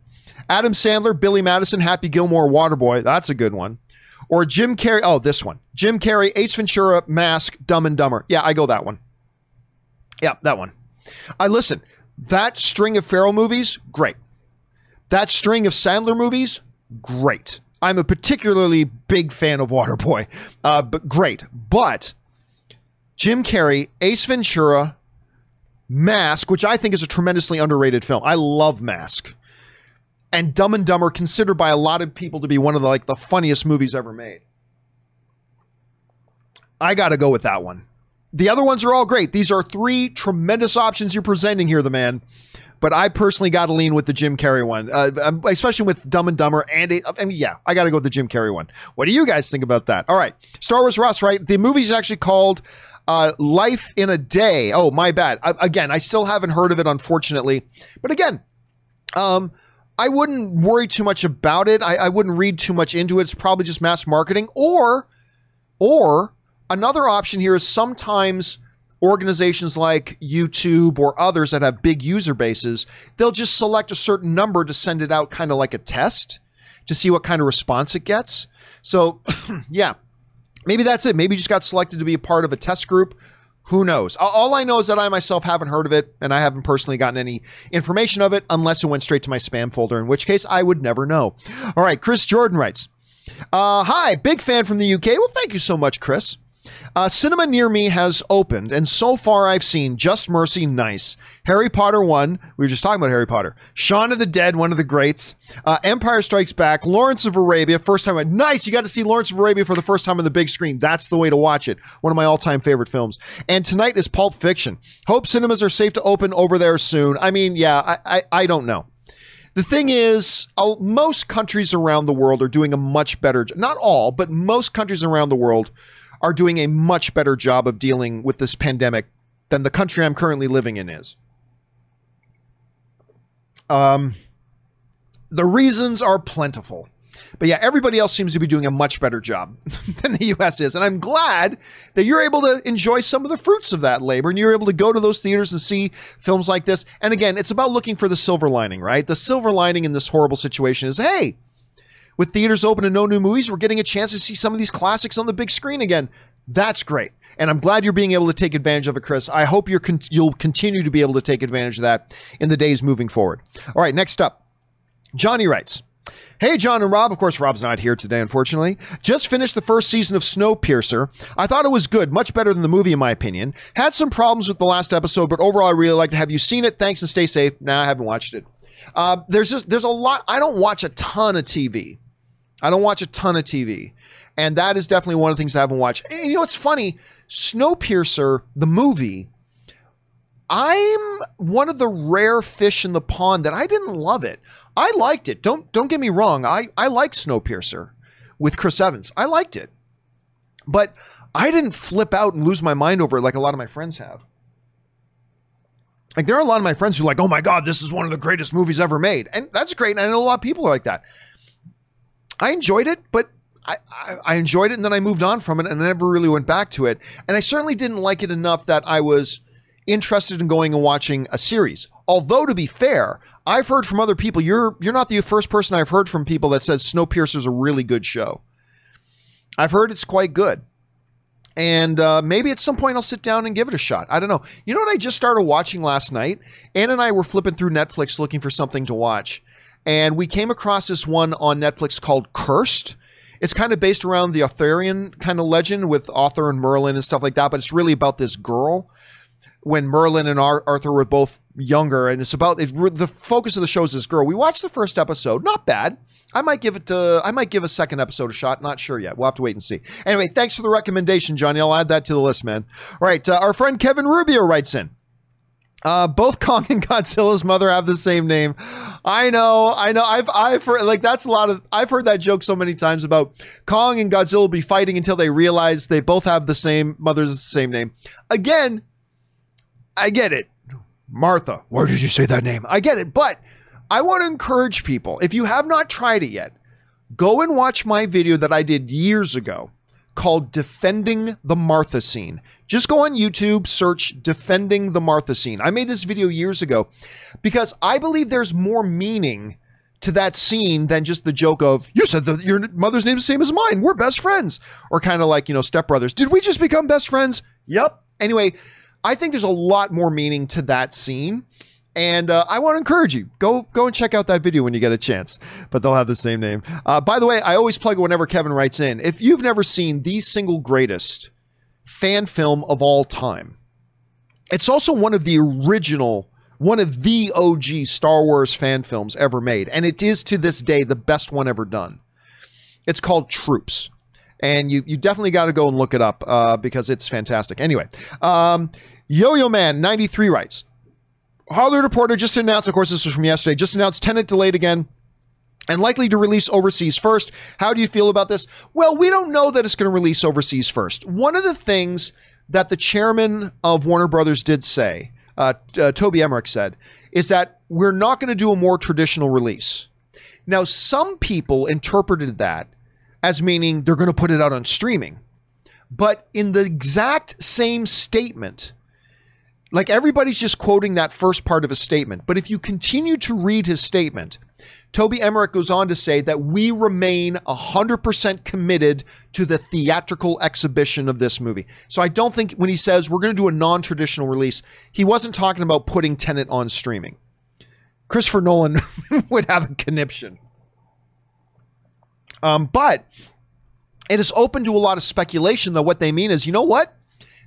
Adam Sandler, Billy Madison, Happy Gilmore, Waterboy. That's a good one. Or Jim Carrey. Oh, this one. Jim Carrey, Ace Ventura, Mask, Dumb and Dumber. Yeah, I go that one. Yeah, that one. I listen. That string of Ferrell movies, great. That string of Sandler movies, great. I'm a particularly big fan of Waterboy, uh, but great. But Jim Carrey, Ace Ventura, Mask, which I think is a tremendously underrated film. I love Mask. And Dumb and Dumber, considered by a lot of people to be one of the like the funniest movies ever made. I got to go with that one. The other ones are all great. These are three tremendous options you're presenting here, the man. But I personally got to lean with the Jim Carrey one, uh, um, especially with Dumb and Dumber. And it, yeah, I got to go with the Jim Carrey one. What do you guys think about that? All right, Star Wars Rocks, right? The movie's actually called uh, Life in a Day. Oh, my bad. I, again, I still haven't heard of it, unfortunately. But again, um, I wouldn't worry too much about it. I, I wouldn't read too much into it. It's probably just mass marketing. Or, or another option here is sometimes organizations like YouTube or others that have big user bases, they'll just select a certain number to send it out kind of like a test to see what kind of response it gets. So, yeah, maybe that's it. Maybe you just got selected to be a part of a test group. Who knows? All I know is that I myself haven't heard of it and I haven't personally gotten any information of it unless it went straight to my spam folder, in which case I would never know. All right, Chris Jordan writes uh, Hi, big fan from the UK. Well, thank you so much, Chris. Uh, cinema near me has opened, and so far I've seen Just Mercy, nice. Harry Potter 1, we were just talking about Harry Potter. Shaun of the Dead, one of the greats. Uh, Empire Strikes Back, Lawrence of Arabia, first time. I, nice, you got to see Lawrence of Arabia for the first time on the big screen. That's the way to watch it. One of my all time favorite films. And tonight is Pulp Fiction. Hope cinemas are safe to open over there soon. I mean, yeah, I, I, I don't know. The thing is, most countries around the world are doing a much better, not all, but most countries around the world are doing a much better job of dealing with this pandemic than the country I'm currently living in is. Um, the reasons are plentiful. But yeah, everybody else seems to be doing a much better job than the US is. And I'm glad that you're able to enjoy some of the fruits of that labor and you're able to go to those theaters and see films like this. And again, it's about looking for the silver lining, right? The silver lining in this horrible situation is hey, with theaters open and no new movies, we're getting a chance to see some of these classics on the big screen again. That's great. And I'm glad you're being able to take advantage of it, Chris. I hope you're con- you'll continue to be able to take advantage of that in the days moving forward. All right, next up. Johnny writes, Hey, John and Rob. Of course, Rob's not here today, unfortunately. Just finished the first season of Snowpiercer. I thought it was good, much better than the movie, in my opinion. Had some problems with the last episode, but overall, I really liked it. Have you seen it? Thanks and stay safe. Nah, I haven't watched it. Uh, there's just there's a lot. I don't watch a ton of TV. I don't watch a ton of TV. And that is definitely one of the things I haven't watched. And you know what's funny? Snowpiercer, the movie, I'm one of the rare fish in the pond that I didn't love it. I liked it. Don't don't get me wrong. I, I liked Snowpiercer with Chris Evans. I liked it. But I didn't flip out and lose my mind over it like a lot of my friends have. Like there are a lot of my friends who are like, oh my God, this is one of the greatest movies ever made. And that's great. And I know a lot of people are like that. I enjoyed it, but I, I, enjoyed it and then I moved on from it and I never really went back to it. And I certainly didn't like it enough that I was interested in going and watching a series. Although to be fair, I've heard from other people. You're you're not the first person I've heard from people that says is a really good show. I've heard it's quite good. And uh, maybe at some point I'll sit down and give it a shot. I don't know. You know what I just started watching last night? Ann and I were flipping through Netflix looking for something to watch and we came across this one on Netflix called Cursed. It's kind of based around the Arthurian kind of legend with Arthur and Merlin and stuff like that, but it's really about this girl when Merlin and Arthur were both younger, and it's about it, the focus of the show is this girl. We watched the first episode, not bad. I might give it to, I might give a second episode a shot. Not sure yet. We'll have to wait and see. Anyway, thanks for the recommendation, Johnny. I'll add that to the list, man. All right, uh, our friend Kevin Rubio writes in. Uh, both Kong and Godzilla's mother have the same name. I know, I know. I've, I've heard like that's a lot of. I've heard that joke so many times about Kong and Godzilla will be fighting until they realize they both have the same mother's the same name. Again, I get it, Martha. Where did you say that name? I get it, but I want to encourage people. If you have not tried it yet, go and watch my video that I did years ago called Defending the Martha Scene. Just go on YouTube, search Defending the Martha Scene. I made this video years ago because I believe there's more meaning to that scene than just the joke of, you said that your mother's name is the same as mine. We're best friends. Or kind of like, you know, stepbrothers. Did we just become best friends? Yep. Anyway, I think there's a lot more meaning to that scene. And uh, I want to encourage you go go and check out that video when you get a chance. But they'll have the same name. Uh, by the way, I always plug whenever Kevin writes in. If you've never seen the single greatest fan film of all time, it's also one of the original, one of the OG Star Wars fan films ever made, and it is to this day the best one ever done. It's called Troops and you you definitely got to go and look it up uh, because it's fantastic. Anyway, um, Yo Yo Man ninety three writes. Hollywood Reporter just announced, of course, this was from yesterday, just announced Tenet delayed again and likely to release overseas first. How do you feel about this? Well, we don't know that it's going to release overseas first. One of the things that the chairman of Warner Brothers did say, uh, uh, Toby Emmerich said, is that we're not going to do a more traditional release. Now, some people interpreted that as meaning they're going to put it out on streaming. But in the exact same statement, like everybody's just quoting that first part of his statement. But if you continue to read his statement, Toby Emmerich goes on to say that we remain 100% committed to the theatrical exhibition of this movie. So I don't think when he says we're going to do a non traditional release, he wasn't talking about putting Tenet on streaming. Christopher Nolan would have a conniption. Um, but it is open to a lot of speculation, though. What they mean is, you know what?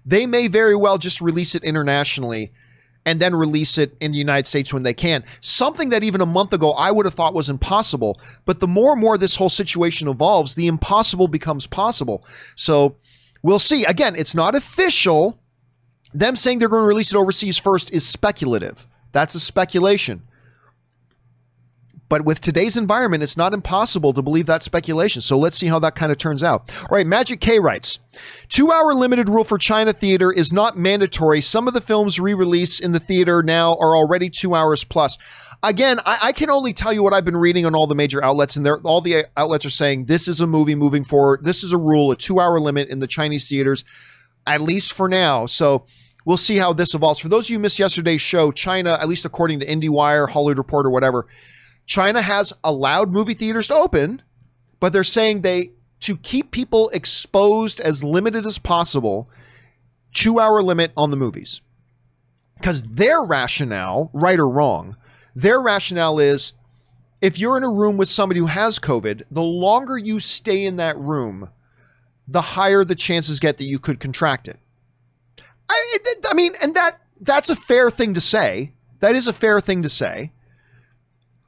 They may very well just release it internationally and then release it in the United States when they can. Something that even a month ago I would have thought was impossible. But the more and more this whole situation evolves, the impossible becomes possible. So we'll see. Again, it's not official. Them saying they're going to release it overseas first is speculative. That's a speculation. But with today's environment, it's not impossible to believe that speculation. So let's see how that kind of turns out. All right, Magic K writes Two hour limited rule for China theater is not mandatory. Some of the films re release in the theater now are already two hours plus. Again, I, I, can only tell you what I've been reading on all the major outlets, and all the outlets are saying this is a movie moving forward. This is a rule, a two hour limit in the Chinese theaters, at least for now. So we'll see how this evolves. For those of you who missed yesterday's show, China, at least according to IndieWire, Hollywood Reporter, whatever, China has allowed movie theaters to open, but they're saying they to keep people exposed as limited as possible, two hour limit on the movies. Because their rationale, right or wrong, their rationale is if you're in a room with somebody who has COVID, the longer you stay in that room, the higher the chances get that you could contract it. I, I mean, and that that's a fair thing to say. That is a fair thing to say.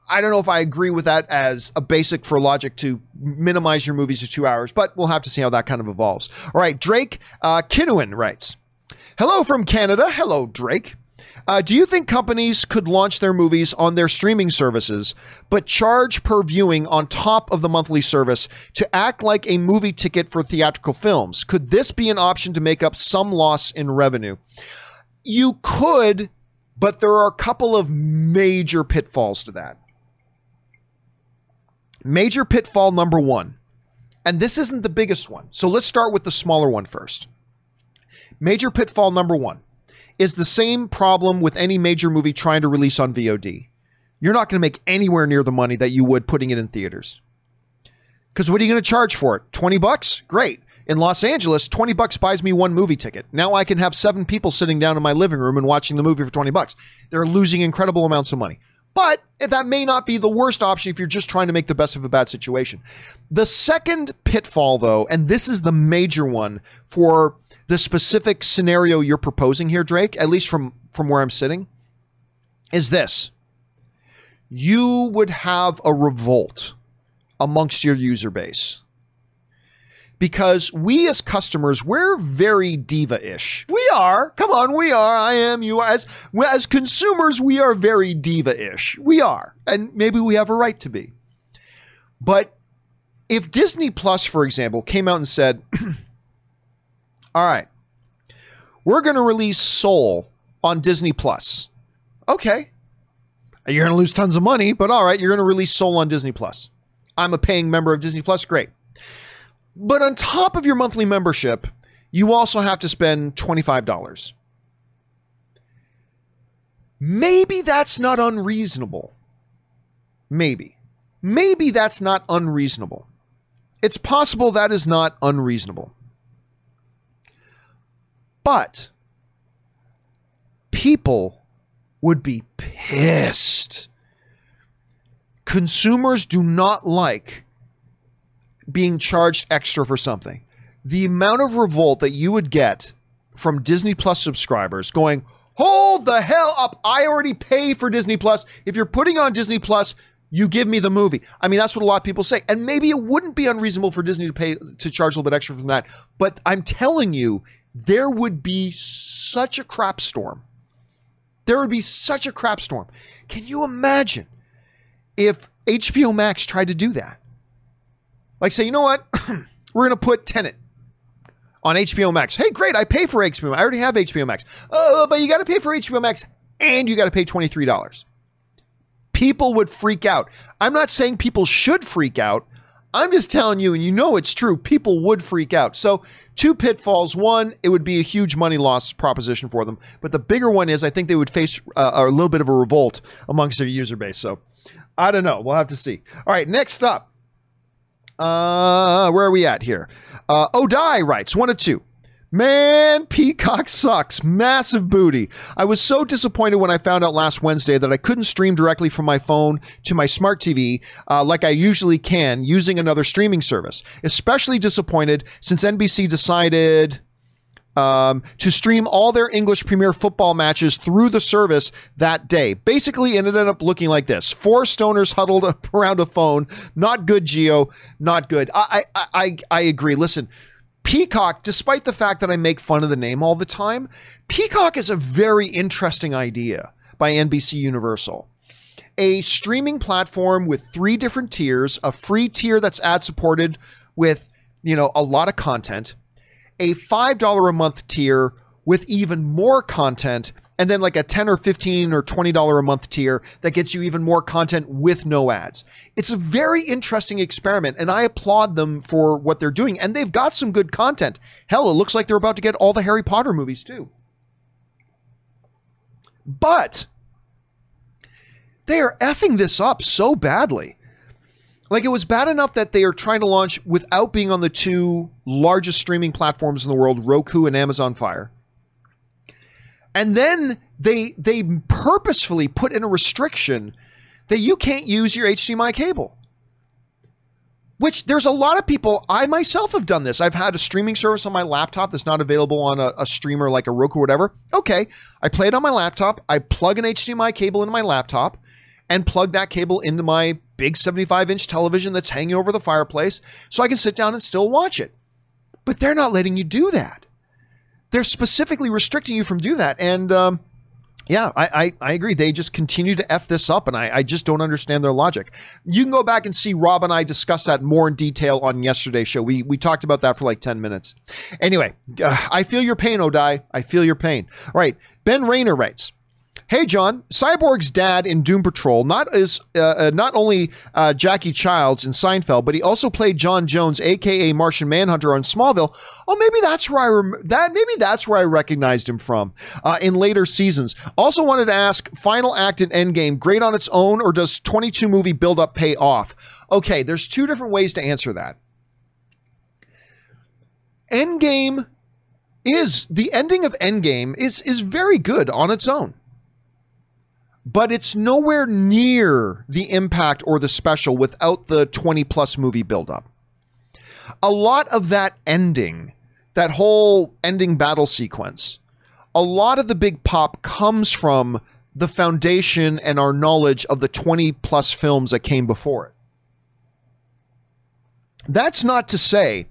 I don't know if I agree with that as a basic for logic to minimize your movies to two hours, but we'll have to see how that kind of evolves. All right, Drake uh, writes Hello from Canada. Hello, Drake. Uh, do you think companies could launch their movies on their streaming services, but charge per viewing on top of the monthly service to act like a movie ticket for theatrical films? Could this be an option to make up some loss in revenue? You could, but there are a couple of major pitfalls to that. Major pitfall number one, and this isn't the biggest one. So let's start with the smaller one first. Major pitfall number one is the same problem with any major movie trying to release on VOD. You're not going to make anywhere near the money that you would putting it in theaters. Because what are you going to charge for it? 20 bucks? Great. In Los Angeles, 20 bucks buys me one movie ticket. Now I can have seven people sitting down in my living room and watching the movie for 20 bucks. They're losing incredible amounts of money. But that may not be the worst option if you're just trying to make the best of a bad situation. The second pitfall, though, and this is the major one for the specific scenario you're proposing here, Drake, at least from, from where I'm sitting, is this. You would have a revolt amongst your user base because we as customers we're very diva-ish. We are. Come on we are. I am you are. As as consumers we are very diva-ish. We are. And maybe we have a right to be. But if disney plus for example came out and said all right we're going to release soul on disney plus. Okay. You're going to lose tons of money but all right you're going to release soul on disney plus. I'm a paying member of disney plus. Great But on top of your monthly membership, you also have to spend $25. Maybe that's not unreasonable. Maybe. Maybe that's not unreasonable. It's possible that is not unreasonable. But people would be pissed. Consumers do not like being charged extra for something. The amount of revolt that you would get from Disney Plus subscribers going, hold the hell up. I already pay for Disney Plus. If you're putting on Disney Plus, you give me the movie. I mean, that's what a lot of people say. And maybe it wouldn't be unreasonable for Disney to pay to charge a little bit extra from that. But I'm telling you, there would be such a crap storm. There would be such a crap storm. Can you imagine if HBO Max tried to do that? Like, say, you know what? We're to put Tenet on HBO Max. Hey, great. I pay for HBO. I already have HBO Max. Uh, but you got to pay for HBO Max and you got to pay $23. People would freak out. I'm not saying people should freak out. I'm just telling you, and you know it's true, people would freak out. So, two pitfalls. One, it would be a huge money loss proposition for them. But the bigger one is I think they would face uh, a little bit of a revolt amongst their user base. So, I don't know. We'll have to see. All right, next up. Uh, where are we at here? Uh, Odai writes one of two. Man, Peacock sucks. Massive booty. I was so disappointed when I found out last Wednesday that I couldn't stream directly from my phone to my smart TV uh, like I usually can using another streaming service. Especially disappointed since NBC decided um, to stream all their English Premier football matches through the service that day. Basically, it ended up looking like this: four stoners huddled around a phone. Not good, Geo. Not good. I I I, I agree. Listen. Peacock, despite the fact that I make fun of the name all the time, Peacock is a very interesting idea by NBC Universal. A streaming platform with three different tiers, a free tier that's ad supported with, you know, a lot of content, a $5 a month tier with even more content, and then like a 10 or 15 or $20 a month tier that gets you even more content with no ads. It's a very interesting experiment and I applaud them for what they're doing and they've got some good content. Hell, it looks like they're about to get all the Harry Potter movies too. But they are effing this up so badly. Like it was bad enough that they are trying to launch without being on the two largest streaming platforms in the world, Roku and Amazon Fire. And then they they purposefully put in a restriction that you can't use your HDMI cable. Which there's a lot of people, I myself have done this. I've had a streaming service on my laptop that's not available on a, a streamer like a Roku or whatever. Okay, I play it on my laptop. I plug an HDMI cable into my laptop and plug that cable into my big 75 inch television that's hanging over the fireplace so I can sit down and still watch it. But they're not letting you do that. They're specifically restricting you from do that. And um, yeah, I, I, I, agree. They just continue to F this up, and I, I just don't understand their logic. You can go back and see Rob and I discuss that more in detail on yesterday's show. We, we talked about that for like 10 minutes. Anyway, uh, I feel your pain, Odai. I feel your pain. All right. Ben Rayner writes Hey, John. Cyborg's dad in Doom Patrol not is uh, uh, not only uh, Jackie Chiles in Seinfeld, but he also played J'onn J'onzz, aka Martian Manhunter, on Smallville. Oh, maybe that's where I rem- that maybe that's where I recognized him from uh, in later seasons. Also wanted to ask: Final act in Endgame great on its own, or does 22 movie build up pay off? Okay, there's two different ways to answer that. Endgame is the ending of Endgame is is very good on its own but it's nowhere near the impact or the special without the 20 plus movie buildup. A lot of that ending, that whole ending battle sequence, a lot of the big pop comes from the foundation and our knowledge of the 20 plus films that came before it. That's not to say,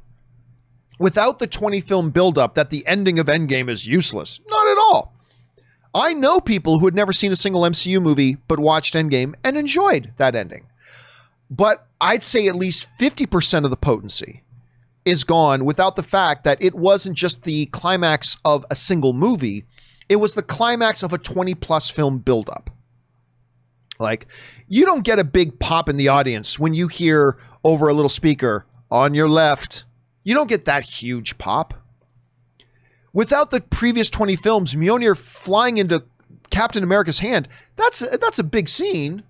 without the 20 film buildup, that the ending of Endgame is useless. Not at all. I know people who had never seen a single MCU movie but watched Endgame and enjoyed that ending. But I'd say at least 50% of the potency is gone without the fact that it wasn't just the climax of a single movie, it was the climax of a 20 plus film buildup. Like, you don't get a big pop in the audience when you hear over a little speaker on your left, You don't get that huge pop. Without the previous 20 films, Mjolnir flying into Captain America's hand, that's that's a big scene.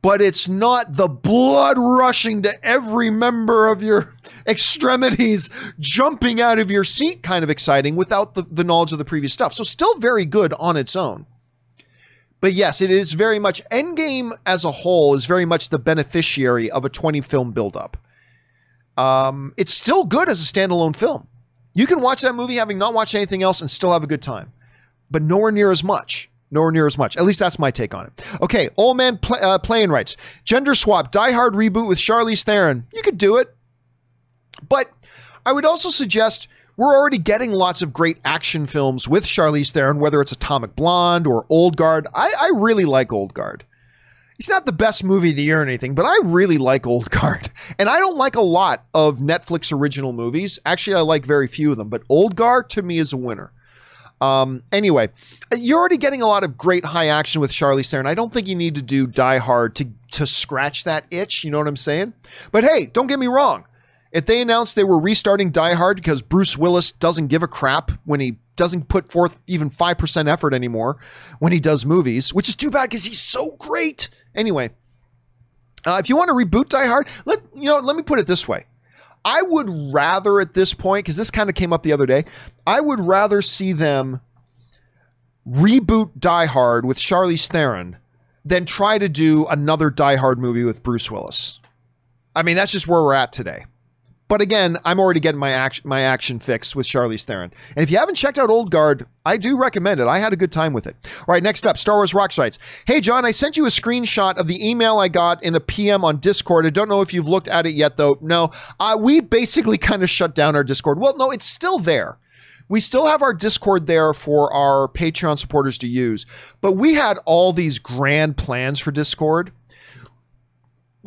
But it's not the blood rushing to every member of your extremities, jumping out of your seat kind of exciting without the, the knowledge of the previous stuff. So still very good on its own. But yes, it is very much Endgame as a whole is very much the beneficiary of a 20 film buildup. Um, it's still good as a standalone film. You can watch that movie having not watched anything else and still have a good time, but nowhere near as much. Nowhere near as much. At least that's my take on it. Okay, old man play, uh, playing rights. Gender swap, Die Hard reboot with Charlize Theron. You could do it, but I would also suggest we're already getting lots of great action films with Charlize Theron, whether it's Atomic Blonde or Old Guard. I, I really like Old Guard. It's not the best movie of the year or anything, but I really like Old Guard. And I don't like a lot of Netflix original movies. Actually, I like very few of them, but Old Guard to me is a winner. Um, anyway, you're already getting a lot of great high action with Charlize Theron. I don't think you need to do Die Hard to to scratch that itch. You know what I'm saying? But hey, don't get me wrong. If they announced they were restarting Die Hard because Bruce Willis doesn't give a crap when he doesn't put forth even 5% effort anymore when he does movies, which is too bad because he's so great. Anyway, uh, if you want to reboot Die Hard, let you know, let me put it this way. I would rather at this point, because this kind of came up the other day, I would rather see them reboot Die Hard with Charlize Theron than try to do another Die Hard movie with Bruce Willis. I mean, that's just where we're at today. But again, I'm already getting my action my action fix with Charlize Theron. And if you haven't checked out Old Guard, I do recommend it. I had a good time with it. All right, next up, Star Wars Rocks writes. Hey John, I sent you a screenshot of the email I got in a PM on Discord. I don't know if you've looked at it yet though. No, uh, we basically kind of shut down our Discord. Well, no, it's still there. We still have our Discord there for our Patreon supporters to use, but we had all these grand plans for Discord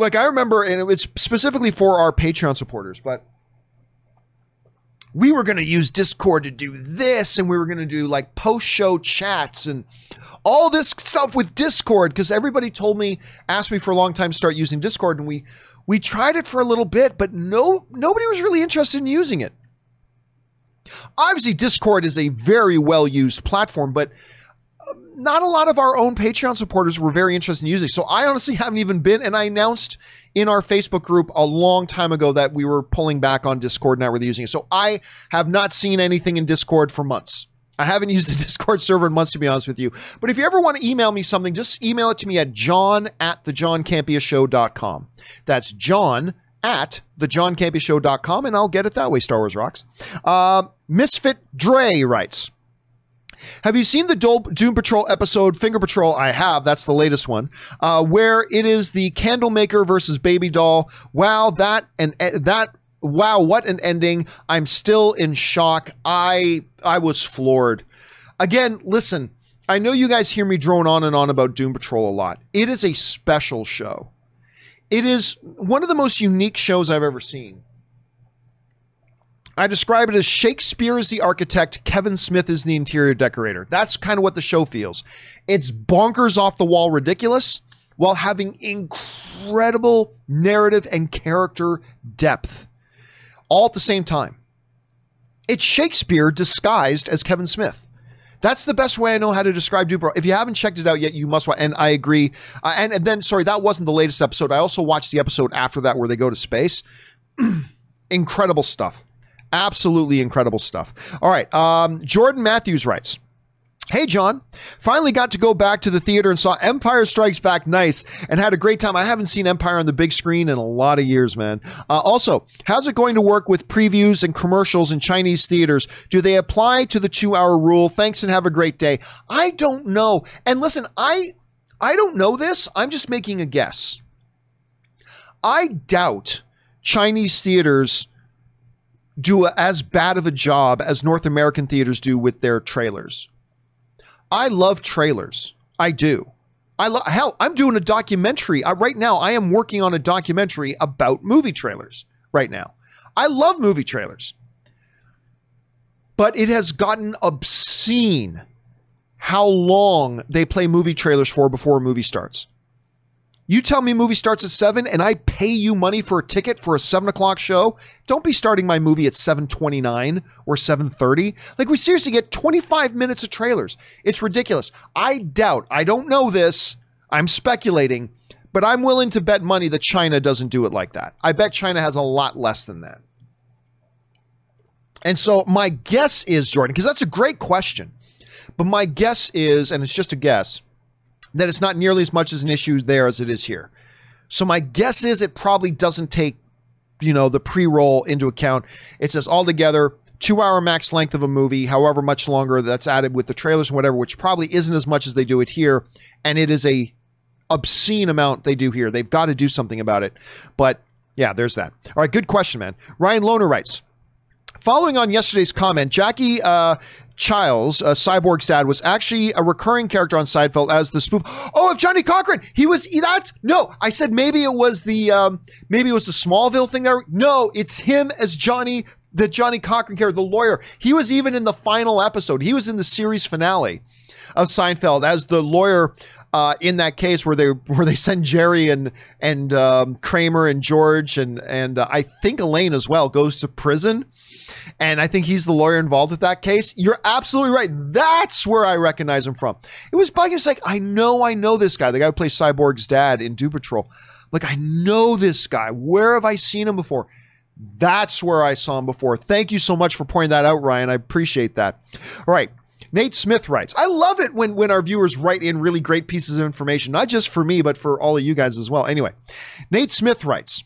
like I remember, and it was specifically for our Patreon supporters, but we were going to use Discord to do this, and we were going to do like post show chats and all this stuff with Discord because everybody told me, asked me for a long time to start using Discord, and we we tried it for a little bit, but no nobody was really interested in using it. Obviously, Discord is a very well used platform, but not a lot of our own Patreon supporters were very interested in using. So I honestly haven't even been, and I announced in our Facebook group a long time ago that we were pulling back on Discord, not really using it. So I have not seen anything in Discord for months. I haven't used the Discord server in months, to be honest with you. But if you ever want to email me something, just email it to me at john at thejohncampeashow.com. That's john at thejohncampeashow.com, and I'll get it that way, Star Wars Rocks. Uh, Misfit Dre writes, have you seen the Doom Patrol episode Finger Patrol? I have. That's the latest one, uh, where it is the Candlemaker versus Baby Doll. Wow, that and that. Wow, what an ending! I'm still in shock. I I was floored. Again, listen. I know you guys hear me drone on and on about Doom Patrol a lot. It is a special show. It is one of the most unique shows I've ever seen. I describe it as Shakespeare is the architect, Kevin Smith is the interior decorator. That's kind of what the show feels. It's bonkers off the wall ridiculous while having incredible narrative and character depth all at the same time. It's Shakespeare disguised as Kevin Smith. That's the best way I know how to describe Doom If you haven't checked it out yet, you must watch. And I agree. Uh, and, and then, sorry, that wasn't the latest episode. I also watched the episode after that where they go to space. Incredible stuff. Absolutely incredible stuff. All right. Um, Jordan Matthews writes. Hey, John. Finally got to go back to the theater and saw Empire Strikes Back nice and had a great time. I haven't seen Empire on the big screen in a lot of years, man. Uh, also, how's it going to work with previews and commercials in Chinese theaters? Do they apply to the two hour rule? Thanks and have a great day. I don't know. And listen, I, I don't know this. I'm just making a guess. I doubt Chinese theaters do as bad of a job as North American theaters do with their trailers. I love trailers. I do. I lo- hell, I'm doing a documentary uh, right now. I am working on a documentary about movie trailers right now. I love movie trailers. But it has gotten obscene how long they play movie trailers for before a movie starts. You tell me movie starts at seven, and I pay you money for a ticket for a seven o'clock show. Don't be starting my movie at seven twenty nine or seven thirty. Like we seriously get twenty five minutes of trailers. It's ridiculous. I doubt. I don't know this. I'm speculating, but I'm willing to bet money that China doesn't do it like that. I bet China has a lot less than that. And so my guess is Jordan, because that's a great question. But my guess is, and it's just a guess, that it's not nearly as much as an issue there as it is here. So my guess is it probably doesn't take, you know, the pre-roll into account. It says altogether two hour max length of a movie, however much longer that's added with the trailers and whatever, which probably isn't as much as they do it here. And it is a obscene amount they do here. They've got to do something about it. But yeah, there's that. All right, good question, man. Ryan Loner writes. Following on yesterday's comment, Jackie uh, Chiles, uh, Cyborg's dad, was actually a recurring character on Seinfeld as the spoof. Oh, of Johnnie Cochran. He was. That's no. I said maybe it was the um, maybe it was the Smallville thing there. No, it's him as Johnny, the Johnnie Cochran character, the lawyer. He was even in the final episode. He was in the series finale of Seinfeld as the lawyer uh, in that case where they where they send Jerry and and um, Kramer and George and and uh, I think Elaine as well goes to prison and I think he's the lawyer involved with that case. You're absolutely right. That's where I recognize him from. It was. It's like, I know, I know this guy, the guy who plays Cyborg's dad in Doom Patrol. Like, I know this guy. Where have I seen him before? That's where I saw him before. Thank you so much for pointing that out, Ryan. I appreciate that. All right. Nate Smith writes, I love it when, when our viewers write in really great pieces of information, not just for me, but for all of you guys as well. Anyway, Nate Smith writes,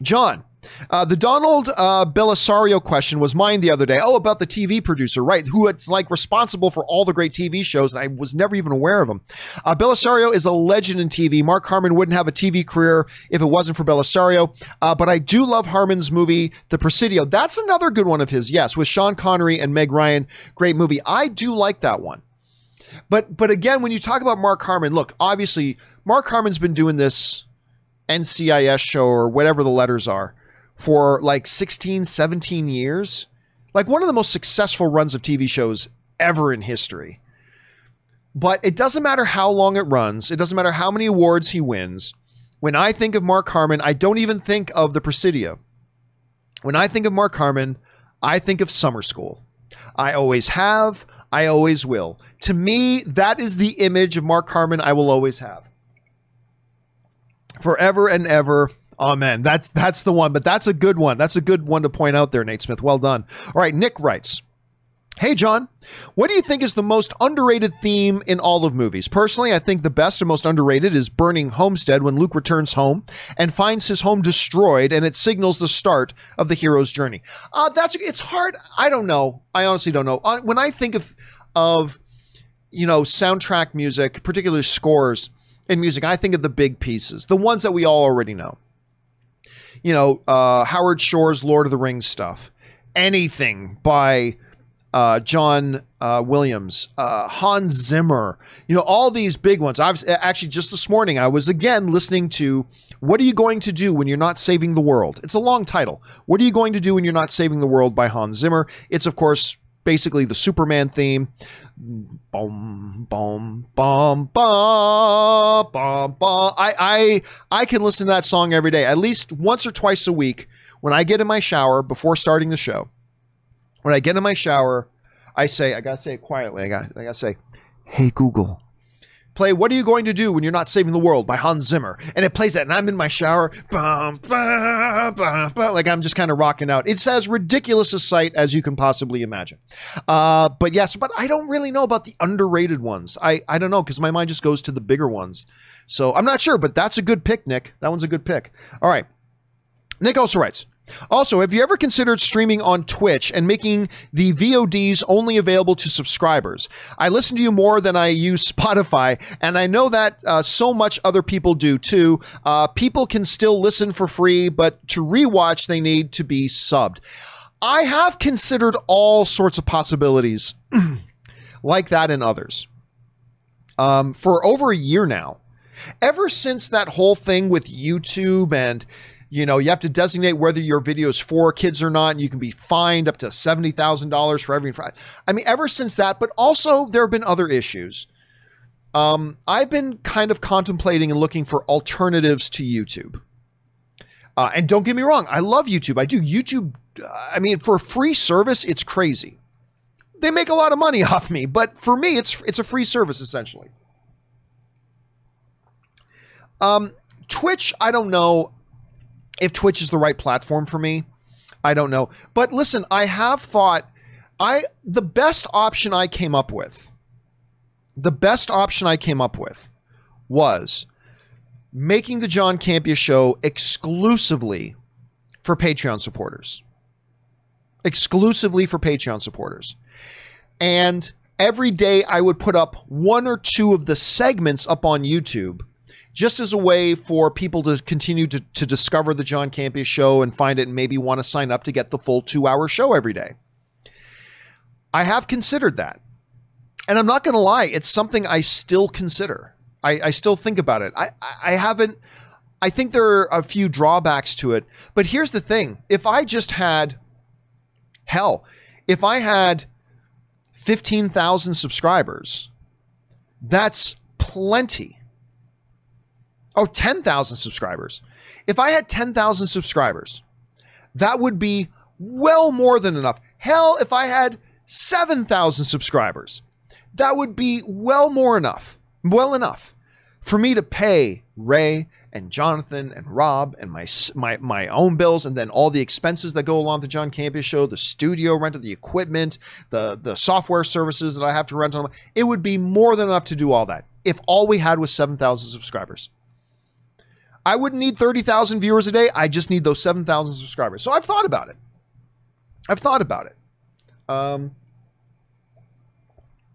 John, uh, the Donald uh, Bellisario question was mine the other day. Oh, about the TV producer, right? Who it's like responsible for all the great TV shows, and I was never even aware of him. Uh, Bellisario is a legend in TV. Mark Harmon wouldn't have a TV career if it wasn't for Bellisario. Uh, but I do love Harmon's movie, The Presidio. That's another good one of his. Yes, with Sean Connery and Meg Ryan. Great movie. I do like that one. But but again, when you talk about Mark Harmon, look, obviously Mark Harmon's been doing this NCIS show or whatever the letters are for like 16, 17 years. Like one of the most successful runs of TV shows ever in history. But it doesn't matter how long it runs, it doesn't matter how many awards he wins. When I think of Mark Harmon, I don't even think of the Presidio. When I think of Mark Harmon, I think of summer school. I always have, I always will. To me, that is the image of Mark Harmon I will always have. Forever and ever, Amen. That's that's the one, but that's a good one. That's a good one to point out there, Nate Smith. Well done. All right, Nick writes. Hey, John, what do you think is the most underrated theme in all of movies? Personally, I think the best and most underrated is Burning Homestead when Luke returns home and finds his home destroyed and it signals the start of the hero's journey. Uh, that's it's hard. I don't know. I honestly don't know. Uh, when I think of of you know soundtrack music, particularly scores in music, I think of the big pieces, the ones that we all already know you know, uh, Howard Shore's Lord of the Rings stuff, anything by uh, John uh, Williams, uh, Hans Zimmer, you know, all these big ones. I was actually just this morning, I was again listening to What Are You Going to Do When You're Not Saving the World? It's a long title. What Are You Going to Do When You're Not Saving the World by Hans Zimmer. It's, of course, basically the Superman theme. Boom, boom, boom, boom, boom, boom. I, I, I can listen to that song every day, at least once or twice a week when I get in my shower before starting the show. When I get in my shower, I say, I gotta say it quietly. I got, I gotta say, "Hey Google, play What Are You Going to Do When You're Not Saving the World by Hans Zimmer. And it plays that, and I'm in my shower, bum, bum, bum, like I'm just kind of rocking out. It's as ridiculous a sight as you can possibly imagine. Uh, but yes, but I don't really know about the underrated ones. I, I don't know, because my mind just goes to the bigger ones. So I'm not sure, but that's a good pick, Nick. That one's a good pick. All right. Nick also writes, also, have you ever considered streaming on Twitch and making the VODs only available to subscribers? I listen to you more than I use Spotify, and I know that uh, so much other people do too. Uh, people can still listen for free, but to rewatch, they need to be subbed. I have considered all sorts of possibilities like that and others um, for over a year now. Ever since that whole thing with YouTube and you know, you have to designate whether your video is for kids or not, and you can be fined up to $70,000 for every. I mean, ever since that, but also there have been other issues. Um, I've been kind of contemplating and looking for alternatives to YouTube. Uh, and don't get me wrong, I love YouTube. I do YouTube. I mean, for a free service, it's crazy. They make a lot of money off me, but for me, it's it's a free service essentially. Um, Twitch, I don't know if Twitch is the right platform for me. I don't know. But listen, I have thought I the best option I came up with. The best option I came up with was making the John Campea show exclusively for Patreon supporters. Exclusively for Patreon supporters. And every day I would put up one or two of the segments up on YouTube just as a way for people to continue to, to discover the John Campea show and find it and maybe want to sign up to get the full two hour show every day. I have considered that. And I'm not going to lie, it's something I still consider. I, I still think about it. I, I haven't, I think there are a few drawbacks to it. But here's the thing if I just had, hell, if I had 15,000 subscribers, that's plenty Oh, 10,000 subscribers. If I had 10,000 subscribers, that would be well more than enough. Hell, if I had 7,000 subscribers, that would be well more enough, well enough for me to pay Ray and Jonathan and Rob and my my my own bills and then all the expenses that go along with the John Campea show, the studio rental, the equipment, the the software services that I have to rent on. It would be more than enough to do all that if all we had was 7,000 subscribers. I wouldn't need 30,000 viewers a day. I just need those 7,000 subscribers. So I've thought about it. I've thought about it. Um,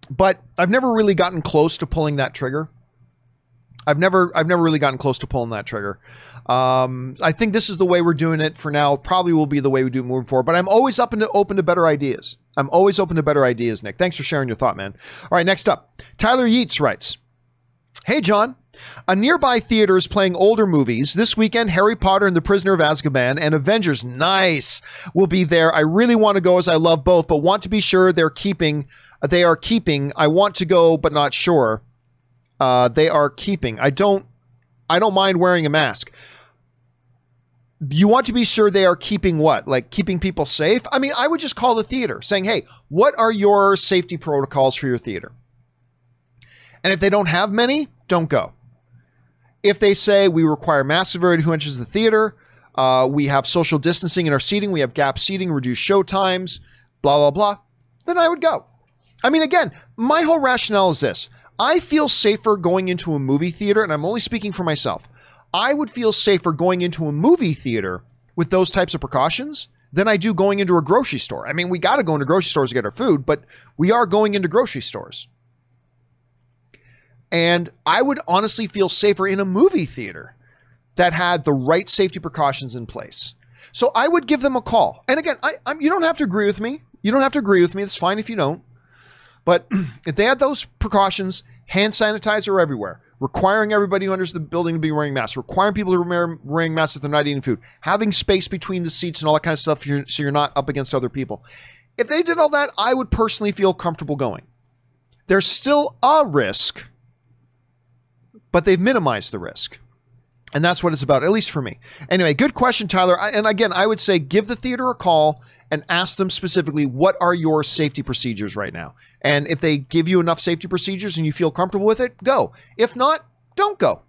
but I've never really gotten close to pulling that trigger. I've never I've never really gotten close to pulling that trigger. Um, I think this is the way we're doing it for now. Probably will be the way we do moving forward. But I'm always up and open to better ideas. I'm always open to better ideas, Nick. Thanks for sharing your thought, man. All right, next up, Tyler Yeats writes, "Hey John, a nearby theater is playing older movies. This weekend, Harry Potter and the Prisoner of Azkaban and Avengers, nice, will be there. I really want to go as I love both, but want to be sure they're keeping. They are keeping. I want to go, but not sure. Uh, they are keeping. I don't. I don't mind wearing a mask. You want to be sure they are keeping what? Like keeping people safe? I mean, I would just call the theater saying, hey, what are your safety protocols for your theater? And if they don't have many, don't go if they say we require mask severity who enters the theater, uh, we have social distancing in our seating, we have gap seating, reduced show times, blah, blah, blah, then I would go. I mean, again, my whole rationale is this I feel safer going into a movie theater, and I'm only speaking for myself. I would feel safer going into a movie theater with those types of precautions than I do going into a grocery store. I mean, we got to go into grocery stores to get our food, but we are going into grocery stores. And I would honestly feel safer in a movie theater that had the right safety precautions in place. So I would give them a call. And again, I, I'm, you don't have to agree with me. You don't have to agree with me. It's fine if you don't. But if they had those precautions, hand sanitizer everywhere, requiring everybody who enters the building to be wearing masks, requiring people to be wearing masks if they're not eating food, having space between the seats and all that kind of stuff so you're not up against other people. If they did all that, I would personally feel comfortable going. There's still a risk but they've minimized the risk. And that's what it's about, at least for me. Anyway, good question, Tyler. And again, I would say give the theater a call and ask them specifically what are your safety procedures right now. And if they give you enough safety procedures and you feel comfortable with it, go. If not, don't go.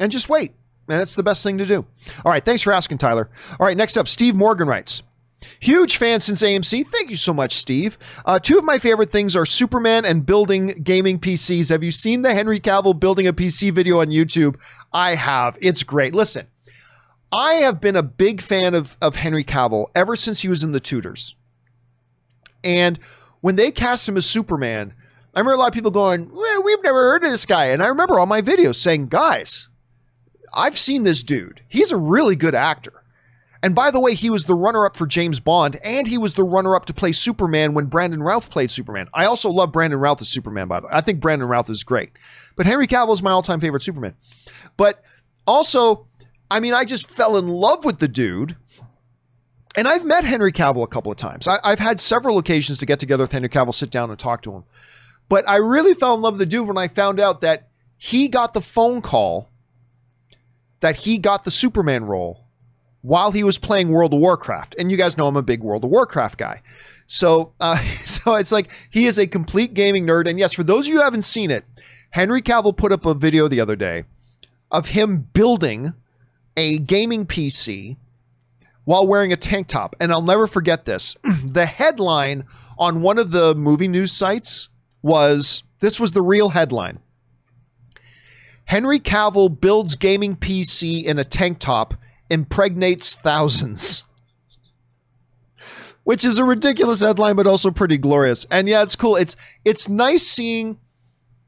And just wait. And that's the best thing to do. All right, thanks for asking, Tyler. All right, next up, Steve Morgan writes Huge fan since AMC. Thank you so much, Steve. Uh, two of my favorite things are Superman and building gaming PCs. Have you seen the Henry Cavill building a PC video on YouTube? I have. It's great. Listen, I have been a big fan of, of Henry Cavill ever since he was in The Tudors. And when they cast him as Superman, I remember a lot of people going, well, We've never heard of this guy. And I remember all my videos saying, Guys, I've seen this dude. He's a really good actor. And by the way, he was the runner up for James Bond, and he was the runner up to play Superman when Brandon Routh played Superman. I also love Brandon Routh as Superman, by the way. I think Brandon Routh is great. But Henry Cavill is my all time favorite Superman. But also, I mean, I just fell in love with the dude. And I've met Henry Cavill a couple of times. I, have had several occasions to get together with Henry Cavill, sit down and talk to him. But I really fell in love with the dude when I found out that he got the phone call that he got the Superman role while he was playing World of Warcraft. And you guys know I'm a big World of Warcraft guy. So, uh, so it's like he is a complete gaming nerd. And yes, for those of you who haven't seen it, Henry Cavill put up a video the other day of him building a gaming PC while wearing a tank top. And I'll never forget this. the headline on one of the movie news sites was this was the real headline. Henry Cavill builds gaming PC in a tank top, impregnates thousands. Which is a ridiculous headline, but also pretty glorious. And yeah, it's cool. It's it's nice seeing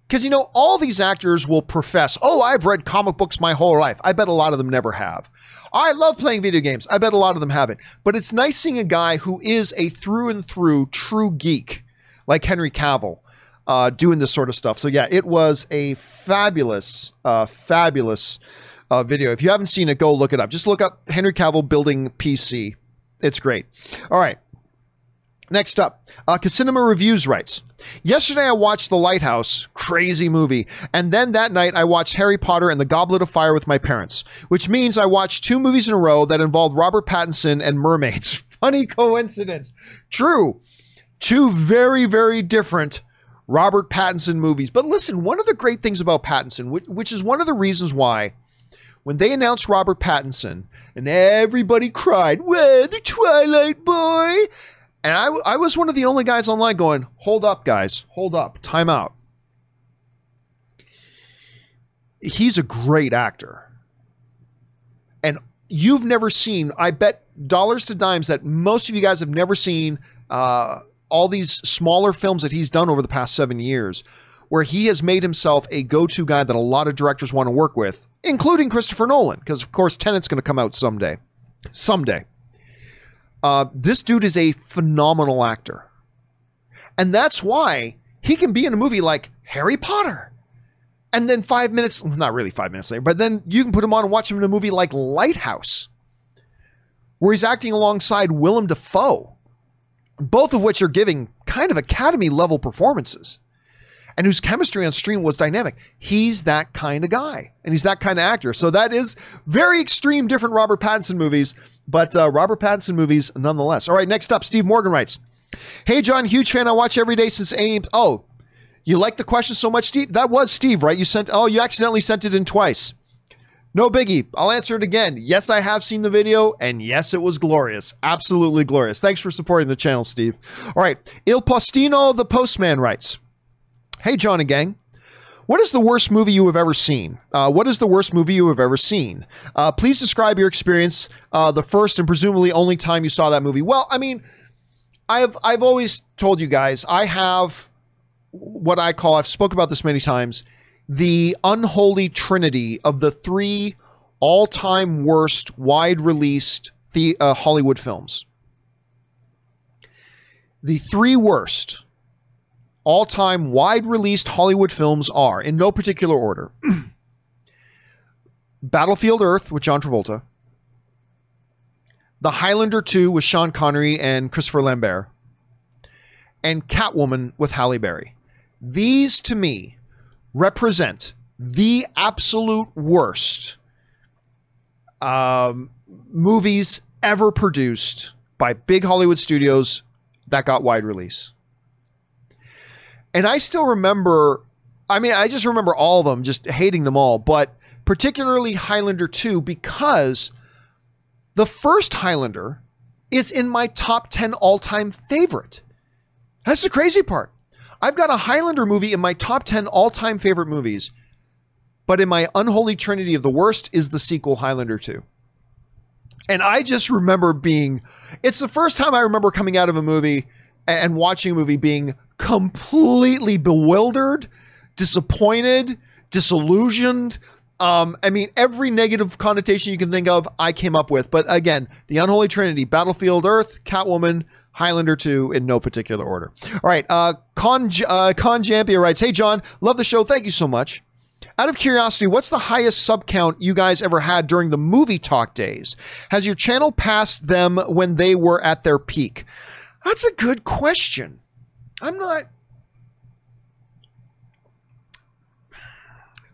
because you know all these actors will profess, "Oh, I've read comic books my whole life." I bet a lot of them never have. I love playing video games. I bet a lot of them haven't. But it's nice seeing a guy who is a through and through true geek, like Henry Cavill, uh, doing this sort of stuff. So yeah, it was a fabulous, uh, fabulous uh, video. If you haven't seen it, go look it up. Just look up Henry Cavill building PC. It's great. All right. Next up, uh, Casinema Reviews writes Yesterday I watched The Lighthouse, crazy movie, and then that night I watched Harry Potter and the Goblet of Fire with my parents, which means I watched two movies in a row that involved Robert Pattinson and mermaids. Funny coincidence. True. Two very, very different Robert Pattinson movies. But listen, one of the great things about Pattinson, which, which is one of the reasons why when they announced Robert Pattinson and everybody cried, Where the Twilight Boy? And I, I was one of the only guys online going, hold up, guys, hold up, time out. He's a great actor. And you've never seen, I bet dollars to dimes that most of you guys have never seen uh, all these smaller films that he's done over the past seven years, where he has made himself a go to guy that a lot of directors want to work with, including Christopher Nolan, because of course Tenet's going to come out someday. Someday. Uh, this dude is a phenomenal actor. And that's why he can be in a movie like Harry Potter. And then five minutes, not really five minutes later, but then you can put him on and watch him in a movie like Lighthouse, where he's acting alongside Willem Dafoe, both of which are giving kind of Academy level performances and whose chemistry on stream was dynamic. He's that kind of guy, and he's that kind of actor. So that is very extreme, different Robert Pattinson movies but uh, Robert Pattinson movies nonetheless. All right, next up, Steve Morgan writes, "Hey John, huge fan. I watch every day since Ames. Oh, you like the question so much, Steve? That was Steve, right? You sent. Oh, you accidentally sent it in twice. No biggie. I'll answer it again. Yes, I have seen the video, and yes, it was glorious. Absolutely glorious. Thanks for supporting the channel, Steve. All right, Il Postino, the postman writes, "Hey John and gang." What is the worst movie you have ever seen? Uh, what is the worst movie you have ever seen? Uh, please describe your experience, uh, the first and presumably only time you saw that movie. Well, I mean, I've I've always told you guys I have what I call I've spoke about this many times the unholy trinity of the three all-time worst wide released the uh, Hollywood films. The three worst all time wide released Hollywood films are, in no particular order Battlefield Earth with John Travolta, The Highlander 2 with Sean Connery and Christopher Lambert, and Catwoman with Halle Berry. These, to me, represent the absolute worst um, movies ever produced by big Hollywood studios that got wide release. And I still remember, I mean, I just remember all of them, just hating them all, but particularly Highlander 2 because the first Highlander is in my top 10 all time favorite. That's the crazy part. I've got a Highlander movie in my top 10 all time favorite movies, but in my unholy trinity of the worst is the sequel, Highlander 2. And I just remember being, it's the first time I remember coming out of a movie and watching a movie being completely bewildered, disappointed, disillusioned. Um, I mean, every negative connotation you can think of, I came up with. But again, the unholy trinity: Battlefield Earth, Catwoman, Highlander 2 in no particular order. All right. Uh, Con, uh, Con Jampia writes, Hey, John, love the show. Thank you so much. Out of curiosity, what's the highest sub count you guys ever had during the movie talk days? Has your channel passed them when they were at their peak? That's a good question. I'm not.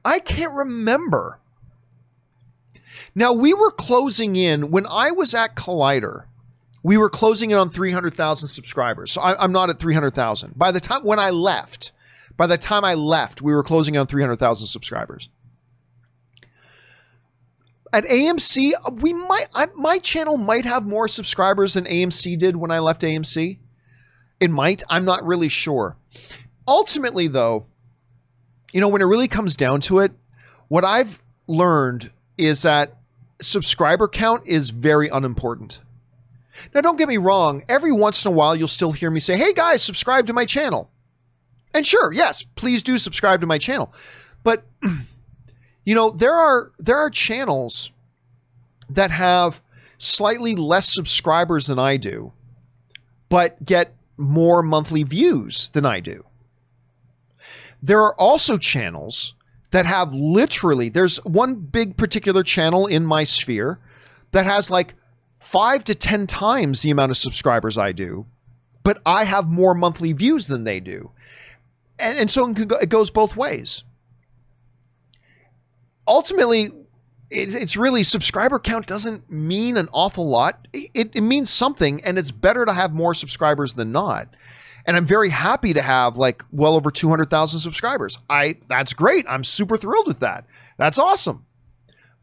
I can't remember. Now, we were closing in when I was at Collider. We were closing in on 300,000 subscribers. So I, am not at 300,000. By the time when I left, by the time I left, we were closing on 300,000 subscribers. At AMC, we might I, my channel might have more subscribers than AMC did when I left AMC. It might. I'm not really sure. Ultimately, though, you know, when it really comes down to it, what I've learned is that subscriber count is very unimportant. Now, don't get me wrong, every once in a while you'll still hear me say, hey guys, subscribe to my channel. And sure, yes, please do subscribe to my channel. But you know, there are there are channels that have slightly less subscribers than I do, but get more monthly views than I do. There are also channels that have literally, there's one big particular channel in my sphere that has like five to 10 times the amount of subscribers I do, but I have more monthly views than they do. And, and so it goes both ways. Ultimately, it's really subscriber count doesn't mean an awful lot. It, it means something, and it's better to have more subscribers than not. And I'm very happy to have like well over 200,000 subscribers. I that's great. I'm super thrilled with that. That's awesome.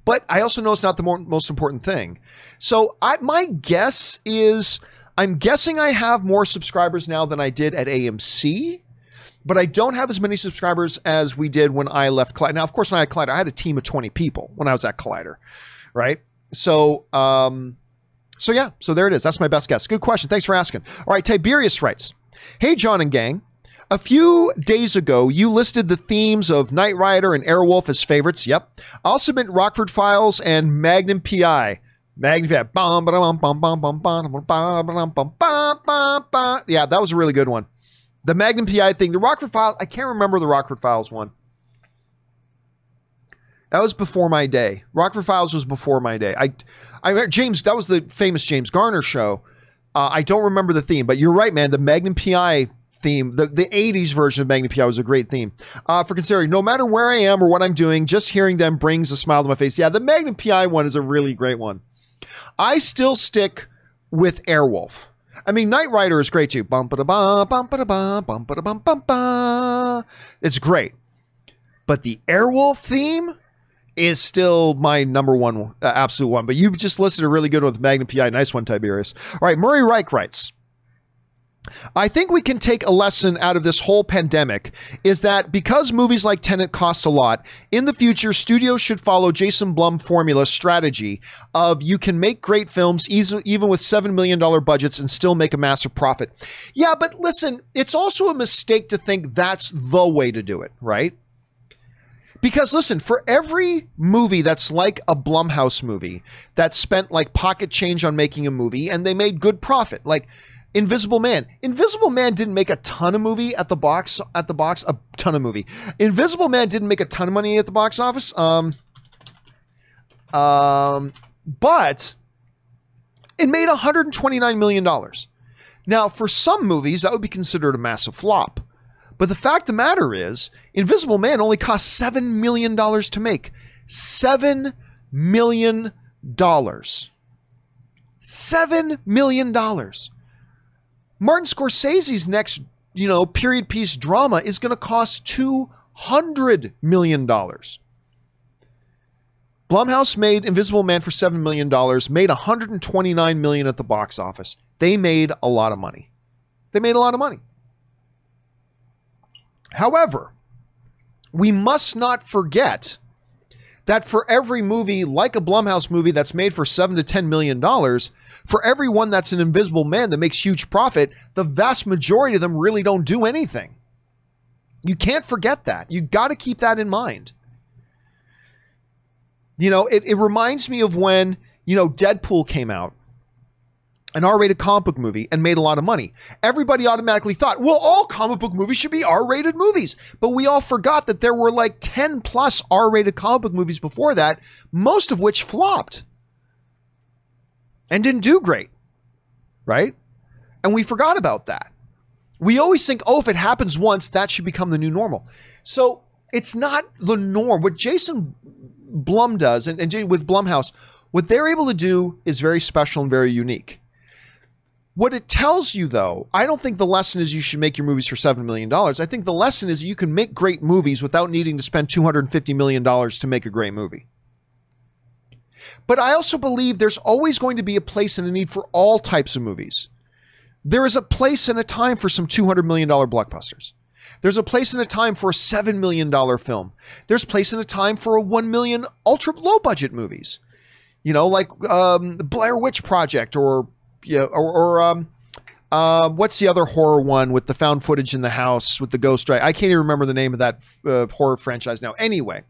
But I also know it's not the more, most important thing. So I, my guess is I'm guessing I have more subscribers now than I did at AMC but I don't have as many subscribers as we did when I left Collider. Now, of course, when I had Collider, I had a team of 20 people when I was at Collider, right? So, um, so yeah, so there it is. That's my best guess. Good question. Thanks for asking. All right, Tiberius writes, Hey, John and gang. A few days ago, you listed the themes of Knight Rider and Airwolf as favorites. Yep. I'll submit Rockford Files and Magnum PI. Magnum PI. Yeah, that was a really good one. The Magnum PI thing, the Rockford Files, I can't remember the Rockford Files one. That was before my day. Rockford Files was before my day. I, I James, that was the famous James Garner show. Uh, I don't remember the theme, but you're right, man. The Magnum PI theme, the, the 80s version of Magnum PI was a great theme. Uh, for considering, no matter where I am or what I'm doing, just hearing them brings a smile to my face. Yeah, the Magnum PI one is a really great one. I still stick with Airwolf. I mean, Knight Rider is great too. Bum ba ba bum bum ba bum bum. It's great, but the Airwolf theme is still my number one, uh, absolute one. But you've just listed a really good one with Magnum PI. Nice one, Tiberius. All right, Murray Reich writes. I think we can take a lesson out of this whole pandemic is that because movies like Tenet cost a lot, in the future, studios should follow Jason Blum formula strategy of you can make great films even with $7 million budgets and still make a massive profit. Yeah, but listen, it's also a mistake to think that's the way to do it, right? Because listen, for every movie that's like a Blumhouse movie that spent like pocket change on making a movie and they made good profit, like Invisible Man. Invisible Man didn't make a ton of movie at the box at the box a ton of movie. Invisible Man didn't make a ton of money at the box office. Um um but it made 129 million dollars. Now, for some movies that would be considered a massive flop. But the fact of the matter is, Invisible Man only cost 7 million dollars to make. 7 million dollars. 7 million dollars. Martin Scorsese's next, you know, period piece drama is going to cost $200 million. Blumhouse made Invisible Man for $7 million, made 129 million at the box office. They made a lot of money. They made a lot of money. However, we must not forget that for every movie like a Blumhouse movie that's made for seven to ten million dollars, for everyone that's an invisible man that makes huge profit, the vast majority of them really don't do anything. You can't forget that. You got to keep that in mind. You know, it, it reminds me of when, you know, Deadpool came out an R-rated comic book movie and made a lot of money. Everybody automatically thought, well, all comic book movies should be R-rated movies. But we all forgot that there were like 10 plus R-rated comic book movies before that, most of which flopped and didn't do great. Right? And we forgot about that. We always think, oh, if it happens once, that should become the new normal. So it's not the norm. What Jason Blum does, and, and with Blumhouse, what they're able to do is very special and very unique. What it tells you, though, I don't think the lesson is you should make your movies for $7 million. I think the lesson is you can make great movies without needing to spend $250 million to make a great movie. But I also believe there's always going to be a place and a need for all types of movies. There is a place and a time for some $200 million blockbusters. There's a place and a time for a $7 million film. There's place and a time for a 1 million ultra low budget movies. You know, like um, Blair Witch Project or, yeah, or, or um, uh, what's the other horror one with the found footage in the house with the ghost right? I can't even remember the name of that uh, horror franchise now. Anyway,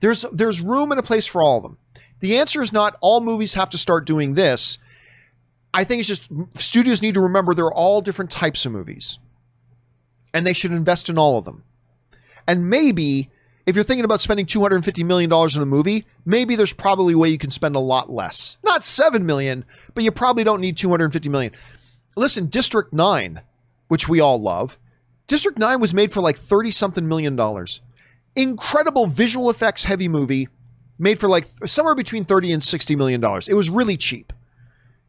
there's there's room and a place for all of them. The answer is not all movies have to start doing this. I think it's just studios need to remember there are all different types of movies and they should invest in all of them. And maybe if you're thinking about spending $250 million in a movie, maybe there's probably a way you can spend a lot less. Not 7 million, but you probably don't need 250 million. Listen, District 9, which we all love, District 9 was made for like 30 something million dollars. Incredible visual effects heavy movie made for like somewhere between 30 and 60 million dollars. It was really cheap.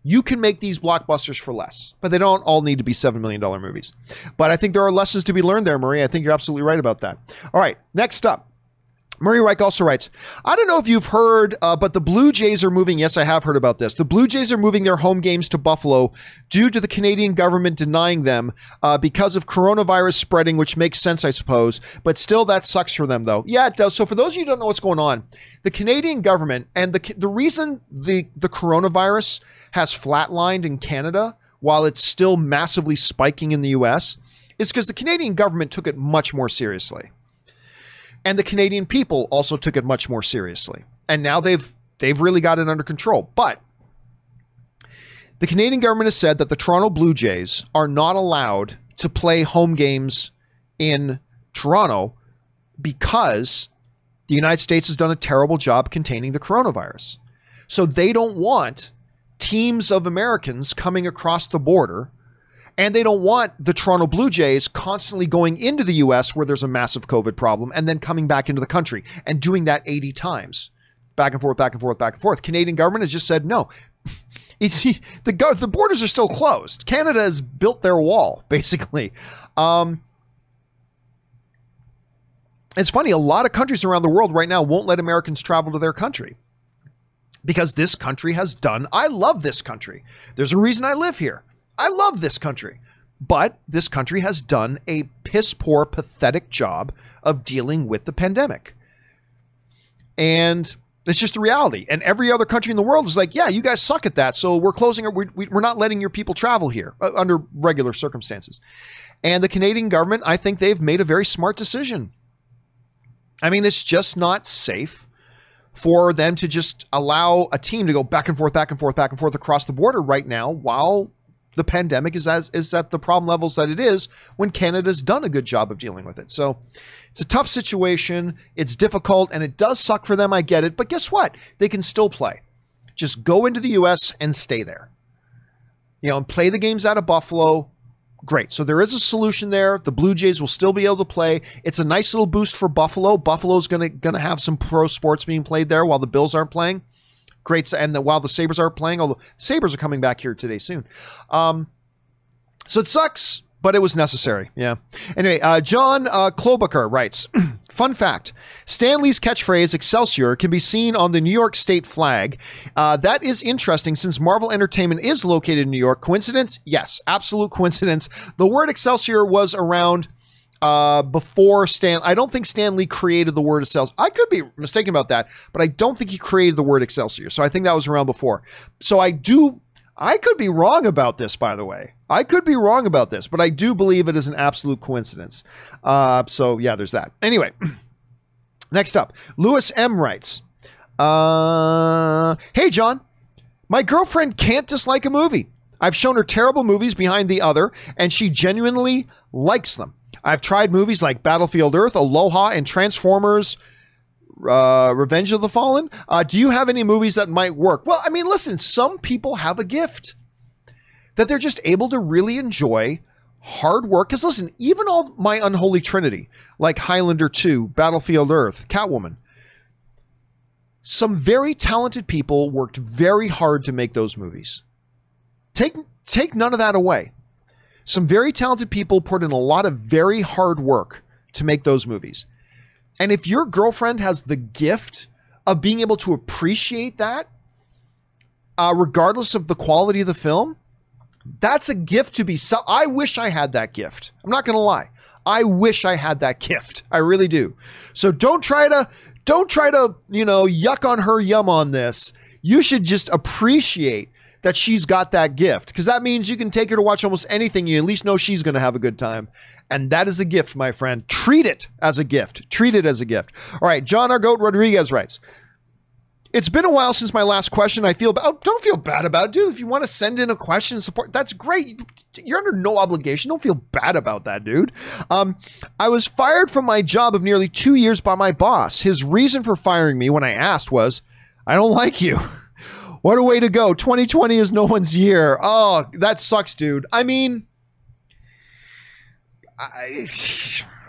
You can make these blockbusters for less, but they don't all need to be $7 million movies. But I think there are lessons to be learned there, Marie. I think you're absolutely right about that. All right, next up. Murray Reich also writes, I don't know if you've heard, uh, but the Blue Jays are moving. Yes, I have heard about this. The Blue Jays are moving their home games to Buffalo due to the Canadian government denying them uh, because of coronavirus spreading, which makes sense, I suppose. But still, that sucks for them, though. Yeah, it does. So, for those of you who don't know what's going on, the Canadian government and the the reason the the coronavirus has flatlined in Canada while it's still massively spiking in the U.S. is because the Canadian government took it much more seriously. And the Canadian people also took it much more seriously. And now they've they've really got it under control. But the Canadian government has said that the Toronto Blue Jays are not allowed to play home games in Toronto because the United States has done a terrible job containing the coronavirus. So they don't want teams of Americans coming across the border and they don't want the Toronto Blue Jays constantly going into the US where there's a massive COVID problem and then coming back into the country and doing that 80 times. Back and forth, back and forth, back and forth. Canadian government has just said no. It's, the the borders are still closed. Canada has built their wall, basically. Um, it's funny, a lot of countries around the world right now won't let Americans travel to their country because this country has done. I love this country. There's a reason I live here. I love this country. But this country has done a piss poor, pathetic job of dealing with the pandemic. And it's just a reality. And every other country in the world is like, yeah, you guys suck at that. So we're closing, we're, we're not letting your people travel here uh, under regular circumstances. And the Canadian government, I think they've made a very smart decision. I mean, it's just not safe for them to just allow a team to go back and forth, back and forth, back and forth across the border right now while the pandemic is as is at the problem levels that it is when Canada's done a good job of dealing with it. So it's a tough situation. It's difficult and it does suck for them. I get it. But guess what? They can still play. Just go into the US and stay there. You know, and play the games out of Buffalo. Great. So there is a solution there. The Blue Jays will still be able to play. It's a nice little boost for Buffalo. Buffalo's gonna gonna have some pro sports being played there while the Bills aren't playing. Great. And the, while the Sabres are playing, although Sabres are coming back here today soon. Um, so it sucks, but it was necessary. Yeah. Anyway, uh, John uh, Klobuchar writes Fun fact Stan Lee's catchphrase, Excelsior, can be seen on the New York State flag. Uh, that is interesting since Marvel Entertainment is located in New York. Coincidence? Yes, absolute coincidence. The word Excelsior was around uh, before Stan. I don't think Stan Lee created the word Excelsior. I could be mistaken about that, but I don't think he created the word Excelsior. So I think that was around before. So I do. I could be wrong about this, by the way. I could be wrong about this, but I do believe it is an absolute coincidence. Uh, so yeah, there's that. Anyway, next up, Lewis M writes, uh, "Hey John, my girlfriend can't dislike a movie. I've shown her terrible movies behind the other, and she genuinely likes them. I've tried movies like Battlefield Earth, Aloha, and Transformers. Uh, Revenge of the Fallen. Uh, do you have any movies that might work? Well, I mean, listen, some people have a gift that they're just able to really enjoy hard work. Because listen, even all my unholy trinity, like Highlander 2, Battlefield Earth, Catwoman, some very talented people worked very hard to make those movies. Take take none of that away. Some very talented people put in a lot of very hard work to make those movies. And if your girlfriend has the gift of being able to appreciate that, uh, regardless of the quality of the film, that's a gift to be. So- I wish I had that gift. I'm not going to lie. I wish I had that gift. I really do. So don't try to don't try to, you know, yuck on her yum on this. You should just appreciate that she's got that gift because that means you can take her to watch almost anything. You at least know she's going to have a good time. And that is a gift, my friend. Treat it as a gift. Treat it as a gift. All right. John Argoat Rodriguez writes it's been a while since my last question. I feel oh, don't feel bad about it, dude. If you want to send in a question and support, that's great. You're under no obligation. Don't feel bad about that, dude. Um, I was fired from my job of nearly two years by my boss. His reason for firing me when I asked was, "I don't like you." what a way to go! 2020 is no one's year. Oh, that sucks, dude. I mean, I,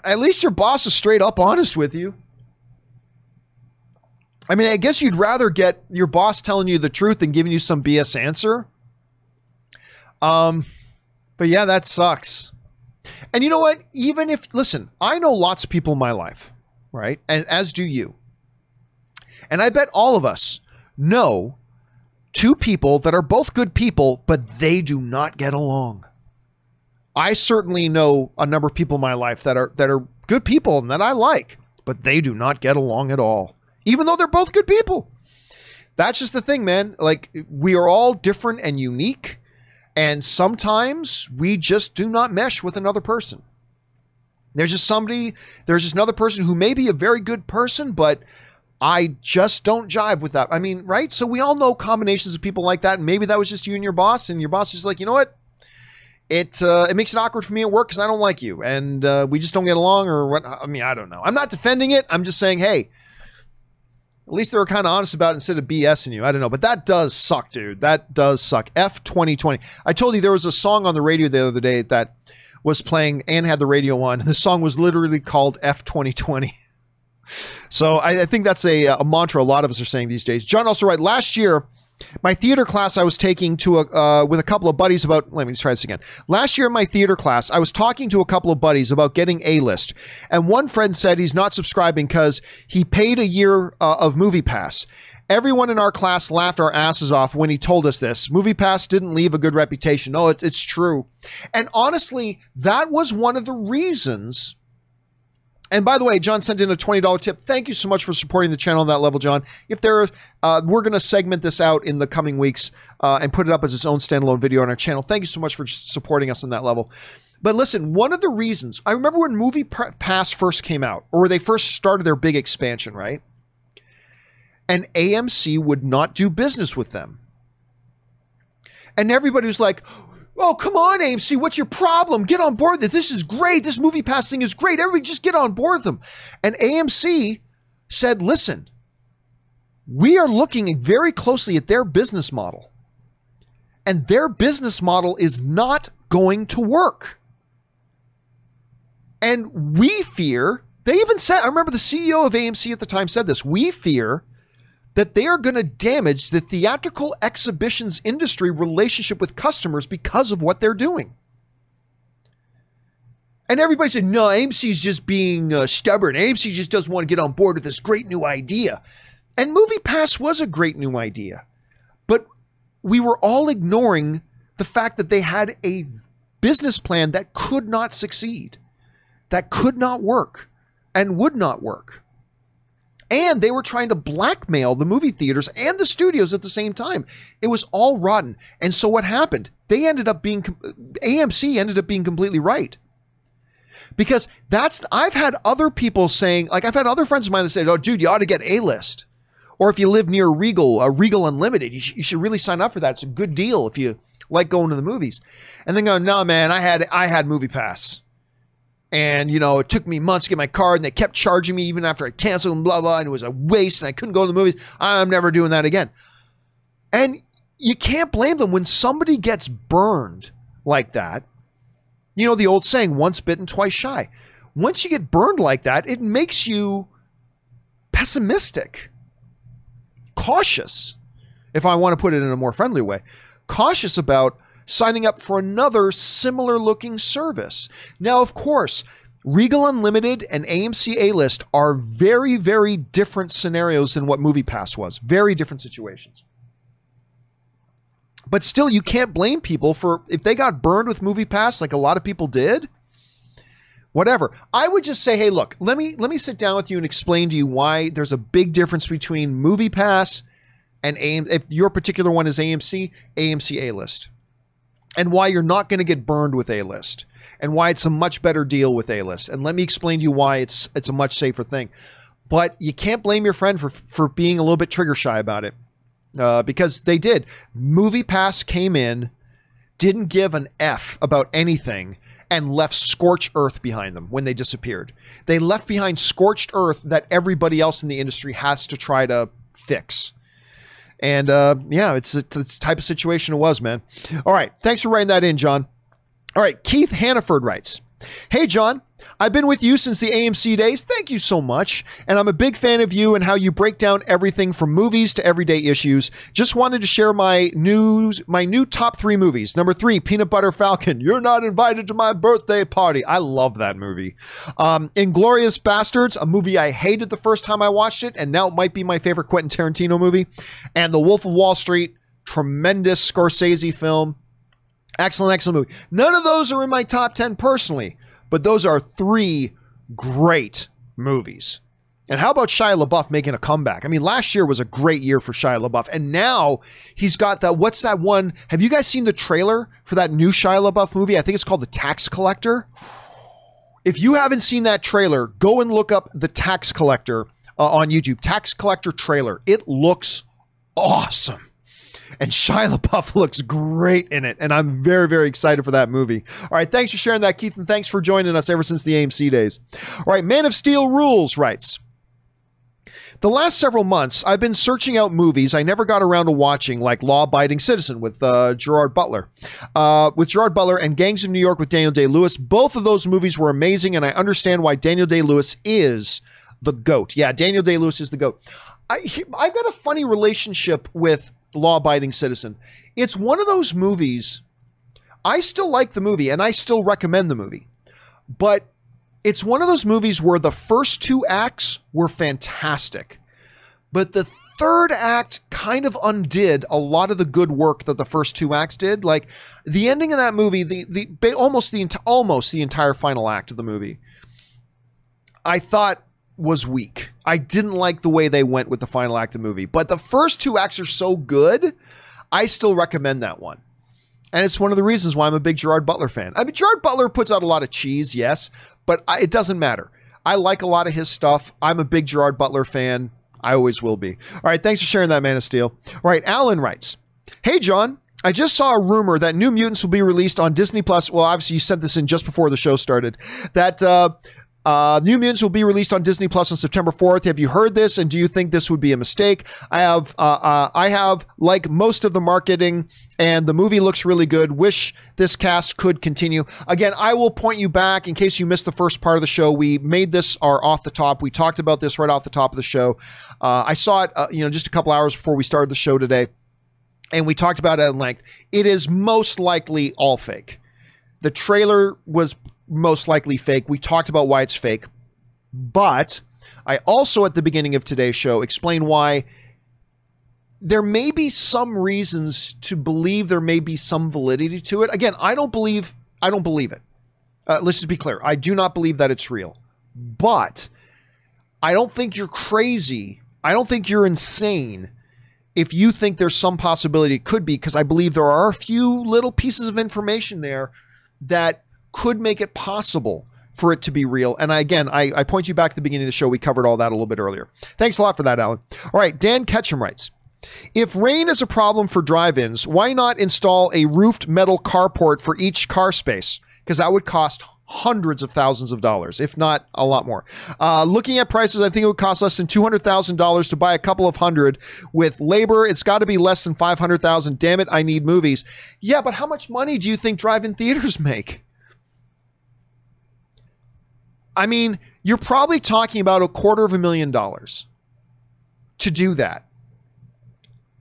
at least your boss is straight up honest with you. I mean, I guess you'd rather get your boss telling you the truth than giving you some BS answer. Um, but yeah, that sucks. And you know what? Even if, listen, I know lots of people in my life, right? And as do you. And I bet all of us know two people that are both good people, but they do not get along. I certainly know a number of people in my life that are that are good people and that I like, but they do not get along at all even though they're both good people. That's just the thing, man. Like, we are all different and unique. And sometimes we just do not mesh with another person. There's just somebody, there's just another person who may be a very good person, but I just don't jive with that. I mean, right? So we all know combinations of people like that. And maybe that was just you and your boss, and your boss is like, you know what? It uh, it makes it awkward for me at work because I don't like you, and uh, we just don't get along, or what? I mean, I don't know. I'm not defending it. I'm just saying, hey, at least they were kind of honest about it instead of BSing you. I don't know, but that does suck, dude. That does suck. F 2020. I told you there was a song on the radio the other day that was playing and had the radio on. The song was literally called F 2020. So I, I, think that's a, a mantra a lot of us are saying these days. John also wrote last year my theater class I was taking to a uh, with a couple of buddies about. Let me try this again. Last year in my theater class, I was talking to a couple of buddies about getting a list, and one friend said he's not subscribing because he paid a year uh, of Movie Pass. Everyone in our class laughed our asses off when he told us this. Movie Pass didn't leave a good reputation. No, it's, it's true. And honestly, that was one of the reasons and by the way, John sent in a $20 tip. Thank you so much for supporting the channel on that level, John. If there, uh, we're going to segment this out in the coming weeks uh, and put it up as its own standalone video on our channel. Thank you so much for supporting us on that level. But listen, one of the reasons I remember when Movie Pass first came out, or they first started their big expansion, right? And AMC would not do business with them. And everybody was like, Oh, come on, AMC. What's your problem? Get on board this. This is great. This movie pass thing is great. Everybody just get on board them. And AMC said, listen, we are looking very closely at their business model. And their business model is not going to work. And we fear, they even said, I remember the CEO of AMC at the time said this, we fear that they are going to damage the theatrical exhibitions industry relationship with customers because of what they're doing. And everybody said, no, AMC's just being uh, stubborn. AMC just doesn't want to get on board with this great new idea. And Movie Pass was a great new idea. But we were all ignoring the fact that they had a business plan that could not succeed, that could not work, and would not work and they were trying to blackmail the movie theaters and the studios at the same time. It was all rotten. And so what happened? They ended up being AMC ended up being completely right. Because that's I've had other people saying like I've had other friends of mine that said, "Oh, dude, you ought to get A list." Or if you live near Regal, uh, Regal Unlimited, you, sh- you should really sign up for that. It's a good deal if you like going to the movies. And then go, no, man, I had I had Movie Pass. And, you know, it took me months to get my card and they kept charging me even after I canceled and blah, blah. And it was a waste and I couldn't go to the movies. I'm never doing that again. And you can't blame them when somebody gets burned like that. You know, the old saying, once bitten, twice shy. Once you get burned like that, it makes you pessimistic, cautious, if I want to put it in a more friendly way, cautious about signing up for another similar looking service. Now, of course, Regal Unlimited and AMC A List are very, very different scenarios than what MoviePass was. Very different situations. But still, you can't blame people for if they got burned with MoviePass, like a lot of people did. Whatever. I would just say, hey, look, let me let me sit down with you and explain to you why there's a big difference between MoviePass and AM. If your particular one is AMC, AMC A List, and why you're not going to get burned with A List and why it's a much better deal with A-list. And let me explain to you why it's it's a much safer thing. But you can't blame your friend for for being a little bit trigger shy about it. Uh, because they did. Movie Pass came in, didn't give an F about anything, and left scorched earth behind them when they disappeared. They left behind scorched earth that everybody else in the industry has to try to fix. And uh, yeah, it's, it's the type of situation it was, man. All right. Thanks for writing that in, John. All right, Keith Hannaford writes Hey, John, I've been with you since the AMC days. Thank you so much. And I'm a big fan of you and how you break down everything from movies to everyday issues. Just wanted to share my news, my new top three movies. Number three, Peanut Butter Falcon. You're not invited to my birthday party. I love that movie. Um, Inglourious Basterds, a movie I hated the first time I watched it, and now it might be my favorite Quentin Tarantino movie. And The Wolf of Wall Street, tremendous Scorsese film. Excellent, excellent movie. None of those are in my top 10 personally, but those are three great movies. And how about Shia LaBeouf making a comeback? I mean, last year was a great year for Shia LaBeouf, and now he's got that. What's that one? Have you guys seen the trailer for that new Shia LaBeouf movie? I think it's called The Tax Collector. If you haven't seen that trailer, go and look up The Tax Collector uh, on YouTube. Tax Collector trailer. It looks awesome and Shia LaBeouf looks great in it, and I'm very, very excited for that movie. All right, thanks for sharing that, Keith, and thanks for joining us ever since the AMC days. All right, Man of Steel Rules writes. The last several months, I've been searching out movies I never got around to watching, like Law Abiding Citizen with uh, Gerard Butler. Uh, with Gerard Butler and Gangs of New York with Daniel Day Lewis. Both of those movies were amazing, and I understand why Daniel Day Lewis is the GOAT. Yeah, Daniel Day Lewis is the GOAT. I, I've got a funny relationship with law abiding citizen. It's one of those movies. I still like the movie and I still recommend the movie, but it's one of those movies where the first two acts were fantastic, but the third act kind of undid a lot of the good work that the first two acts did. Like the ending of that movie, the the almost the almost the entire final act of the movie, I thought was weak. I didn't like the way they went with the final act of the movie. But the first two acts are so good, I still recommend that one. And it's one of the reasons why I'm a big Gerard Butler fan. I mean, Gerard Butler puts out a lot of cheese, yes, but I, it doesn't matter. I like a lot of his stuff. I'm a big Gerard Butler fan. I always will be. All right, thanks for sharing that, Man of Steel. All right, Alan writes Hey, John. I just saw a rumor that New Mutants will be released on Disney Plus. Well, obviously, you sent this in just before the show started. That uh, uh, New Mutants will be released on Disney Plus on September 4th. Have you heard this, and do you think this would be a mistake? I have, uh, uh, I have, like most of the marketing, and the movie looks really good. Wish this cast could continue. Again, I will point you back in case you missed the first part of the show. We made this our off the top. We talked about this right off the top of the show. Uh, I saw it, uh, you know, just a couple hours before we started the show today, and we talked about it at length. It is most likely all fake. The trailer was most likely fake. We talked about why it's fake. But I also, at the beginning of today's show, explain why there may be some reasons to believe there may be some validity to it. Again, I don't believe I don't believe it. Uh, let's just be clear. I do not believe that it's real. But I don't think you're crazy. I don't think you're insane if you think there's some possibility it could be, because I believe there are a few little pieces of information there that could make it possible for it to be real. And I, again, I, I point you back to the beginning of the show. We covered all that a little bit earlier. Thanks a lot for that, Alan. All right, Dan Ketchum writes. If rain is a problem for drive ins, why not install a roofed metal carport for each car space? Because that would cost hundreds of thousands of dollars, if not a lot more. Uh, looking at prices, I think it would cost less than two hundred thousand dollars to buy a couple of hundred. With labor, it's got to be less than five hundred thousand. Damn it, I need movies. Yeah, but how much money do you think drive-in theaters make? I mean, you're probably talking about a quarter of a million dollars to do that.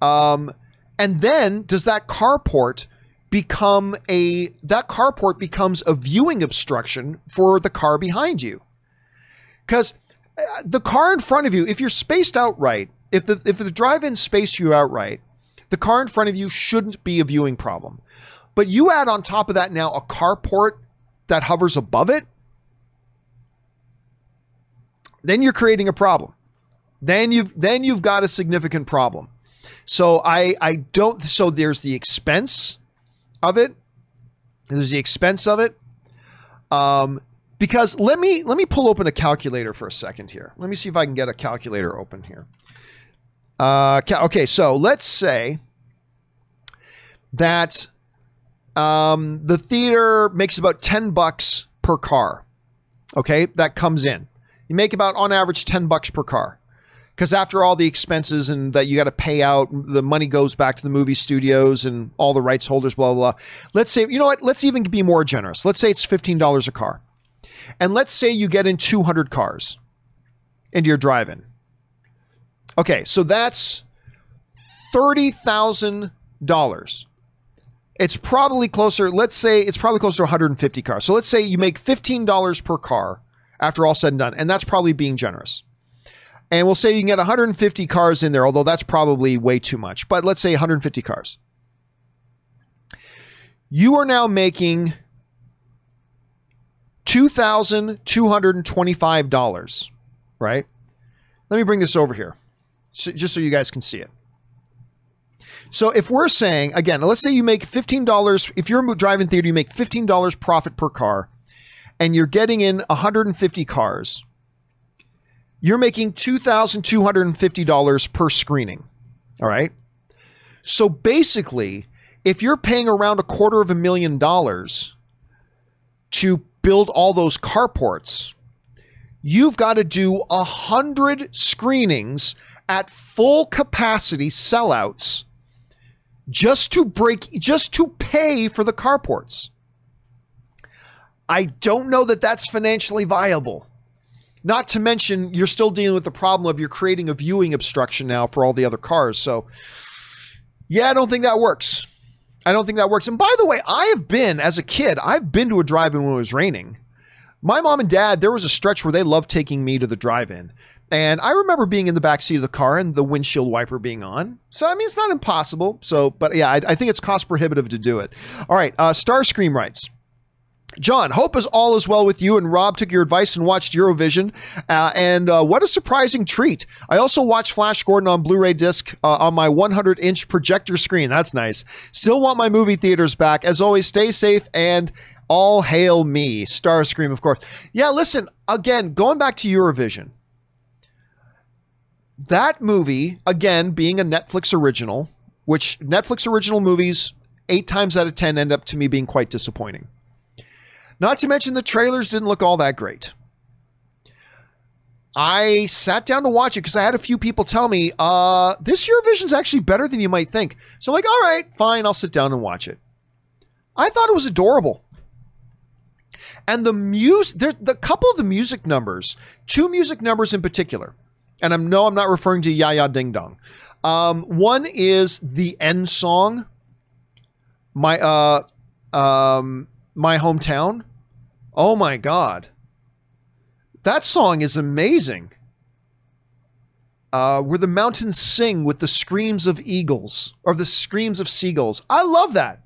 Um, and then does that carport become a that carport becomes a viewing obstruction for the car behind you? Because uh, the car in front of you, if you're spaced out right, if the if the drive-in space you out right, the car in front of you shouldn't be a viewing problem. But you add on top of that now a carport that hovers above it, then you're creating a problem. Then you've then you've got a significant problem. So I I don't so there's the expense of it. There's the expense of it. Um because let me let me pull open a calculator for a second here. Let me see if I can get a calculator open here. Uh, okay, so let's say that um, the theater makes about 10 bucks per car. Okay, that comes in. You make about on average 10 bucks per car. Because after all the expenses and that you got to pay out, the money goes back to the movie studios and all the rights holders, blah, blah, blah. Let's say, you know what? Let's even be more generous. Let's say it's $15 a car. And let's say you get in 200 cars into your drive in. Okay, so that's $30,000. It's probably closer, let's say it's probably closer to 150 cars. So let's say you make $15 per car after all said and done, and that's probably being generous. And we'll say you can get 150 cars in there, although that's probably way too much. But let's say 150 cars. You are now making $2,225, right? Let me bring this over here so, just so you guys can see it. So if we're saying, again, let's say you make $15, if you're a drive-in theater, you make $15 profit per car, and you're getting in 150 cars, you're making $2,250 per screening. All right. So basically, if you're paying around a quarter of a million dollars to build all those carports, you've got to do a hundred screenings at full capacity sellouts just to break just to pay for the carports. I don't know that that's financially viable. Not to mention, you're still dealing with the problem of you're creating a viewing obstruction now for all the other cars. So, yeah, I don't think that works. I don't think that works. And by the way, I have been, as a kid, I've been to a drive in when it was raining. My mom and dad, there was a stretch where they loved taking me to the drive in. And I remember being in the back seat of the car and the windshield wiper being on. So, I mean, it's not impossible. So, but yeah, I, I think it's cost prohibitive to do it. All right. Uh, Starscream writes John, hope is all is well with you. And Rob took your advice and watched Eurovision. Uh, and uh, what a surprising treat! I also watched Flash Gordon on Blu-ray disc uh, on my 100-inch projector screen. That's nice. Still want my movie theaters back. As always, stay safe and all hail me, Starscream, of course. Yeah, listen again. Going back to Eurovision, that movie again being a Netflix original, which Netflix original movies eight times out of ten end up to me being quite disappointing. Not to mention the trailers didn't look all that great. I sat down to watch it because I had a few people tell me, uh, this Eurovision's actually better than you might think. So I'm like, all right, fine, I'll sit down and watch it. I thought it was adorable. And the music, there's the couple of the music numbers, two music numbers in particular, and I'm no, I'm not referring to Ya Ya Ding Dong. Um, one is the end song, my uh, um, my hometown, Oh my God. That song is amazing. Uh, where the mountains sing with the screams of eagles or the screams of seagulls. I love that.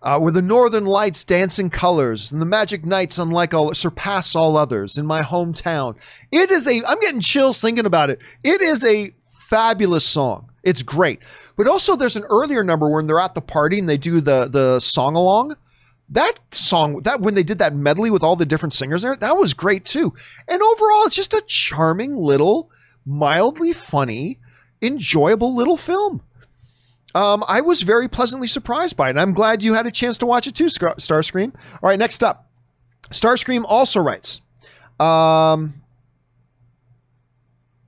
Uh, where the northern lights dance in colors and the magic nights unlike all surpass all others in my hometown. It is a I'm getting chills thinking about it. It is a fabulous song. It's great. But also there's an earlier number when they're at the party and they do the the song along that song that when they did that medley with all the different singers there that was great too. And overall it's just a charming little mildly funny enjoyable little film. Um, i was very pleasantly surprised by it i'm glad you had a chance to watch it too starscream. All right next up. Starscream also writes um,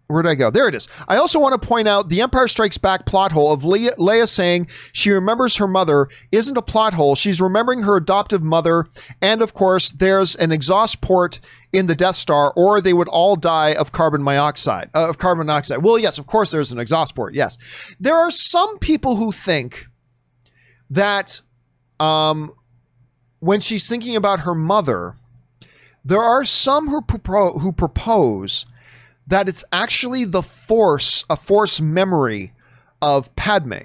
where did I go? There it is. I also want to point out the Empire Strikes Back plot hole of Leia, Leia saying she remembers her mother isn't a plot hole. She's remembering her adoptive mother. And of course, there's an exhaust port in the Death Star, or they would all die of carbon monoxide. Uh, of carbon monoxide. Well, yes, of course, there's an exhaust port. Yes. There are some people who think that um, when she's thinking about her mother, there are some who, propo- who propose that it's actually the force, a force memory of Padme.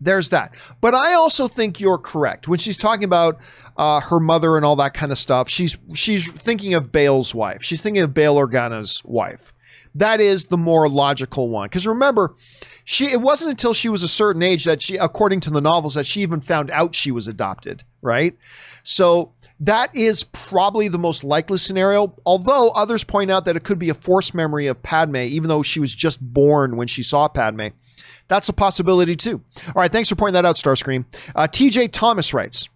There's that. But I also think you're correct. When she's talking about uh, her mother and all that kind of stuff, she's she's thinking of Bail's wife. She's thinking of Bail Organa's wife. That is the more logical one. Because remember, she it wasn't until she was a certain age that she, according to the novels, that she even found out she was adopted, right? So that is probably the most likely scenario, although others point out that it could be a forced memory of Padme, even though she was just born when she saw Padme. That's a possibility too. All right, thanks for pointing that out, Starscream. Uh, TJ Thomas writes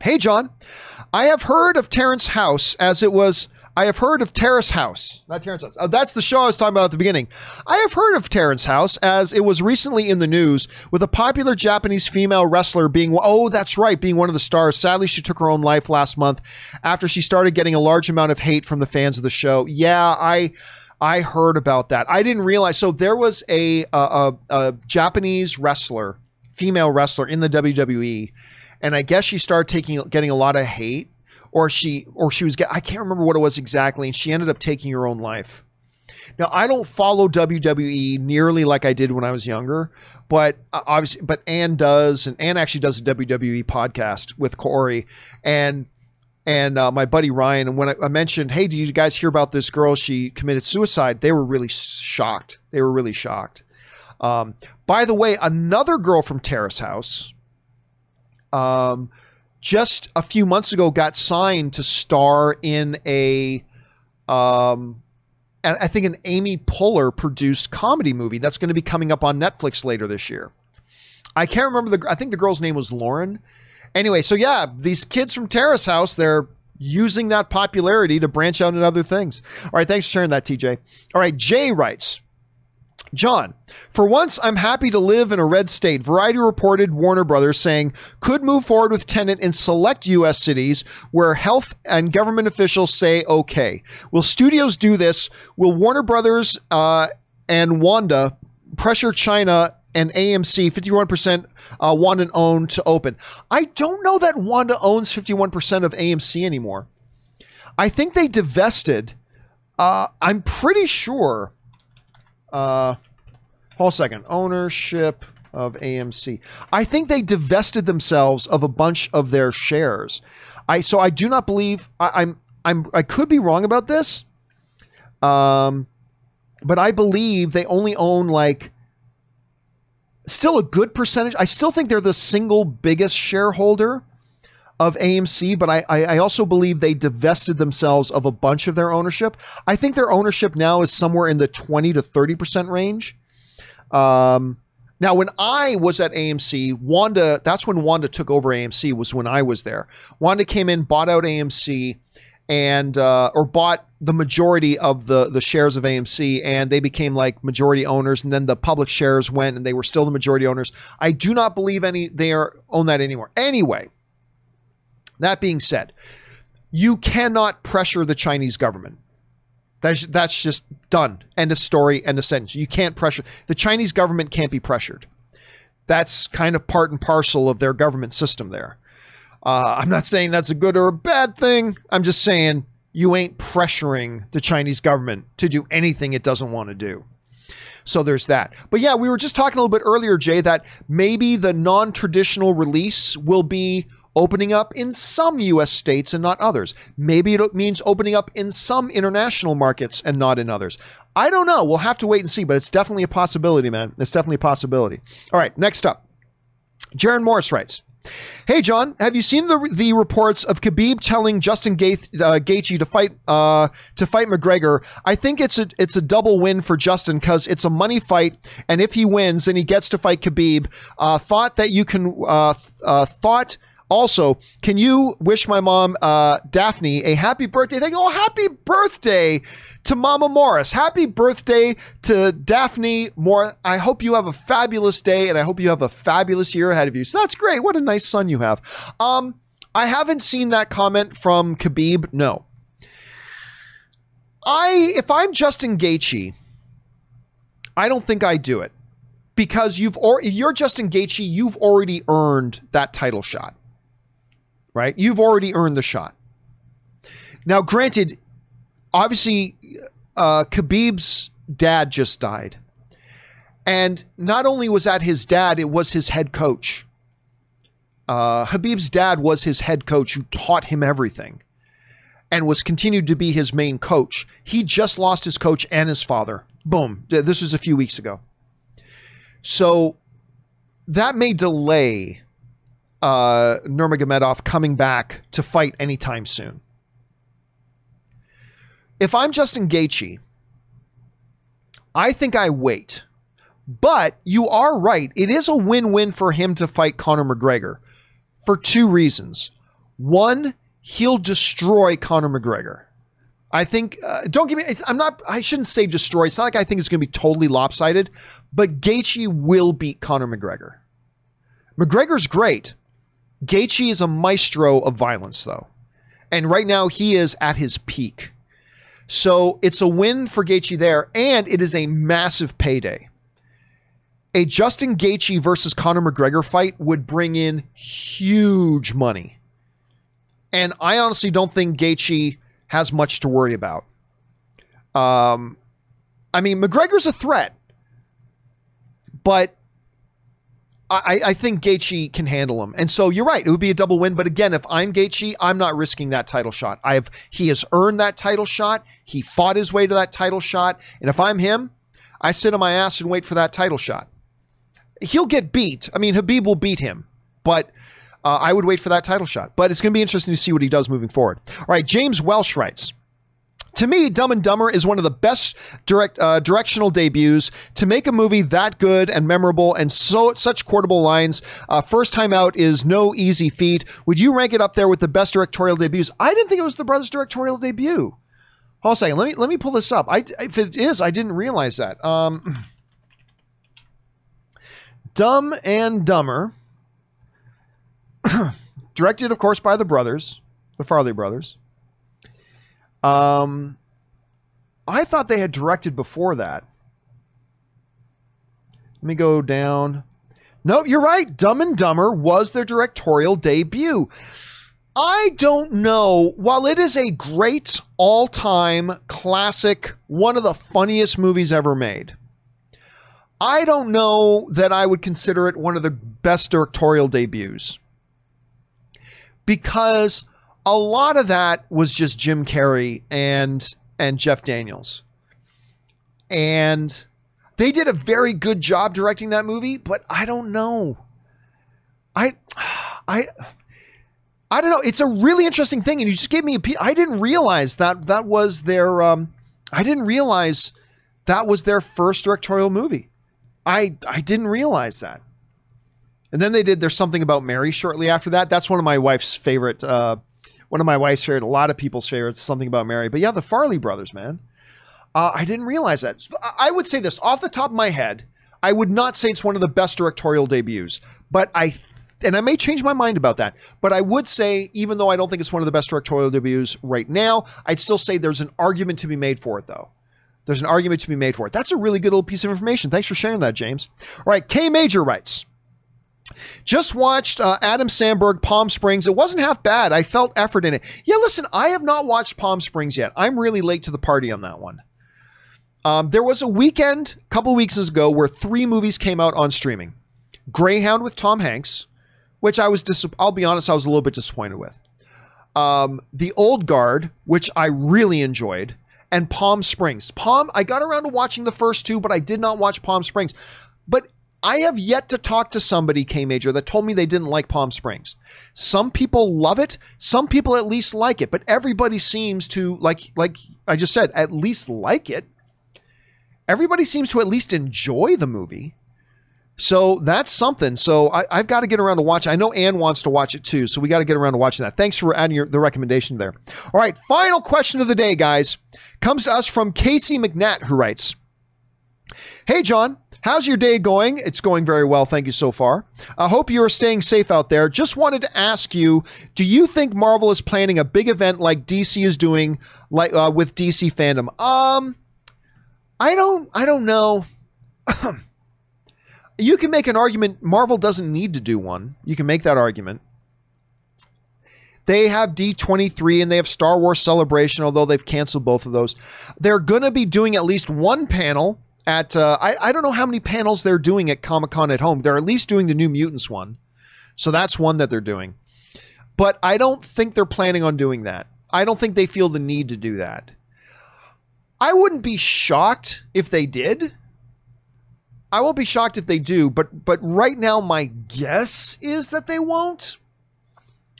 Hey, John, I have heard of Terrence House as it was I have heard of Terrace House. Not Terrace House. Oh, that's the show I was talking about at the beginning. I have heard of Terrace House as it was recently in the news with a popular Japanese female wrestler being, oh, that's right, being one of the stars. Sadly, she took her own life last month after she started getting a large amount of hate from the fans of the show. Yeah, I. I heard about that. I didn't realize. So there was a, a, a Japanese wrestler, female wrestler in the WWE, and I guess she started taking getting a lot of hate or she or she was I can't remember what it was exactly, and she ended up taking her own life. Now I don't follow WWE nearly like I did when I was younger, but uh, obviously, but Ann does, and Ann actually does a WWE podcast with Corey and and uh, my buddy Ryan. And when I, I mentioned, hey, do you guys hear about this girl? She committed suicide. They were really shocked. They were really shocked. Um, by the way, another girl from Terrace House. Um, just a few months ago got signed to star in a um I think an Amy Poehler produced comedy movie that's going to be coming up on Netflix later this year. I can't remember the I think the girl's name was Lauren. Anyway, so yeah, these kids from Terrace House, they're using that popularity to branch out into other things. All right, thanks for sharing that, TJ. All right, Jay writes, John, for once, I'm happy to live in a red state. Variety reported Warner Brothers saying could move forward with Tenet in select U.S. cities where health and government officials say okay. Will studios do this? Will Warner Brothers uh, and Wanda pressure China and AMC 51% uh, Wanda owned to open? I don't know that Wanda owns 51% of AMC anymore. I think they divested. Uh, I'm pretty sure uh, hold second. Ownership of AMC. I think they divested themselves of a bunch of their shares. I so I do not believe I, I'm, I'm I could be wrong about this. Um, but I believe they only own like still a good percentage. I still think they're the single biggest shareholder of AMC, but I, I, also believe they divested themselves of a bunch of their ownership. I think their ownership now is somewhere in the 20 to 30% range. Um, now, when I was at AMC, Wanda, that's when Wanda took over AMC, was when I was there. Wanda came in, bought out AMC, and uh, or bought the majority of the the shares of AMC, and they became like majority owners. And then the public shares went, and they were still the majority owners. I do not believe any they are own that anymore. Anyway, that being said, you cannot pressure the Chinese government. That's, that's just done. End of story, end of sentence. You can't pressure. The Chinese government can't be pressured. That's kind of part and parcel of their government system there. Uh, I'm not saying that's a good or a bad thing. I'm just saying you ain't pressuring the Chinese government to do anything it doesn't want to do. So there's that. But yeah, we were just talking a little bit earlier, Jay, that maybe the non traditional release will be opening up in some US states and not others. Maybe it means opening up in some international markets and not in others. I don't know. We'll have to wait and see, but it's definitely a possibility, man. It's definitely a possibility. All right, next up. Jaron Morris writes, Hey John, have you seen the the reports of Khabib telling Justin Gaeth, uh, Gaethje to fight uh, to fight McGregor? I think it's a it's a double win for Justin because it's a money fight, and if he wins, then he gets to fight Khabib. Uh, thought that you can uh, uh, thought Also, can you wish my mom, uh, Daphne, a happy birthday? Thank you. Oh, happy birthday to Mama Morris. Happy birthday to Daphne Moore. I hope you have a fabulous day and I hope you have a fabulous year ahead of you. So that's great. What a nice son you have. Um, I haven't seen that comment from Khabib. No. I, if I'm Justin Gaethje, I don't think I do it because you've or if you're Justin Gaethje, you've already earned that title shot. Right? You've already earned the shot. Now, granted, obviously, uh, Khabib's dad just died, and not only was that his dad, it was his head coach. Uh, Khabib's dad was his head coach who taught him everything and was continued to be his main coach. He just lost his coach and his father. Boom. This was a few weeks ago. So that may delay uh, Nurmagomedov coming back to fight anytime soon. If I'm Justin Gaethje, I think I wait. But you are right. It is a win-win for him to fight Conor McGregor for two reasons. One, he'll destroy Conor McGregor. I think. Uh, don't give me. I'm not. I shouldn't say destroy. It's not like I think it's going to be totally lopsided, but Gaethje will beat Conor McGregor. McGregor's great. Gaethje is a maestro of violence, though, and right now he is at his peak. So it's a win for Gaethje there, and it is a massive payday. A Justin Gaethje versus Conor McGregor fight would bring in huge money, and I honestly don't think Gaethje has much to worry about. Um, I mean, McGregor's a threat, but I, I think Gaethje can handle him. And so you're right; it would be a double win. But again, if I'm Gaethje, I'm not risking that title shot. I have he has earned that title shot. He fought his way to that title shot, and if I'm him, I sit on my ass and wait for that title shot. He'll get beat. I mean, Khabib will beat him, but uh, I would wait for that title shot, but it's going to be interesting to see what he does moving forward. All right, James Welsh writes. To me, Dumb and Dumber is one of the best direct uh, directional debuts. To make a movie that good and memorable and so such quotable lines, uh, first time out is no easy feat. Would you rank it up there with the best directorial debuts? I didn't think it was the brothers' directorial debut. Hold on a second. Let me let me pull this up. I, if it is, I didn't realize that. Um, Dumb and Dumber directed, of course, by the brothers, the Farrelly brothers. Um, I thought they had directed before that. Let me go down. No, you're right. Dumb and Dumber was their directorial debut. I don't know. While it is a great all time classic, one of the funniest movies ever made, I don't know that I would consider it one of the best directorial debuts because a lot of that was just Jim Carrey and and Jeff Daniels. And they did a very good job directing that movie, but I don't know. I I I don't know. It's a really interesting thing and you just gave me a I didn't realize that that was their um I didn't realize that was their first directorial movie. I I didn't realize that. And then they did There's Something About Mary shortly after that. That's one of my wife's favorite, uh, one of my wife's favorite, a lot of people's favorites, Something About Mary. But yeah, the Farrelly brothers, man. Uh, I didn't realize that. I would say this off the top of my head. I would not say it's one of the best directorial debuts, but I, and I may change my mind about that, but I would say, even though I don't think it's one of the best directorial debuts right now, I'd still say there's an argument to be made for it, though. There's an argument to be made for it. That's a really good little piece of information. Thanks for sharing that, James. All right, K Major writes. Just watched uh, Adam Sandberg Palm Springs. It wasn't half bad. I felt effort in it. Yeah, listen, I have not watched Palm Springs yet. I'm really late to the party on that one. Um, there was a weekend a couple weeks ago where three movies came out on streaming Greyhound with Tom Hanks, which I was, dis- I'll be honest, I was a little bit disappointed with. Um, the Old Guard, which I really enjoyed, and Palm Springs. Palm, I got around to watching the first two, but I did not watch Palm Springs. I have yet to talk to somebody, K Major, that told me they didn't like Palm Springs. Some people love it. Some people at least like it, but everybody seems to like, like I just said, at least like it. Everybody seems to at least enjoy the movie. So that's something. So I, have got to get around to watch. I know Anne wants to watch it too. So we got to get around to watching that. Thanks for adding your, the recommendation there. All right. Final question of the day, guys, comes to us from Casey McNatt, who writes Hey, John, how's your day going? It's going very well. Thank you so far. I hope you are staying safe out there. Just wanted to ask you do you think Marvel is planning a big event like DC is doing like uh, with DC fandom? Um, I don't, I don't know. you can make an argument Marvel doesn't need to do one. You can make that argument. They have D23 and they have Star Wars Celebration, although they've canceled both of those. They're going to be doing at least one panel at uh, I, I don't know how many panels they're doing at Comic Con at home. They're at least doing the New Mutants one, so that's one that they're doing. But I don't think they're planning on doing that. I don't think they feel the need to do that. I wouldn't be shocked if they did. I won't be shocked if they do, but but right now my guess is that they won't.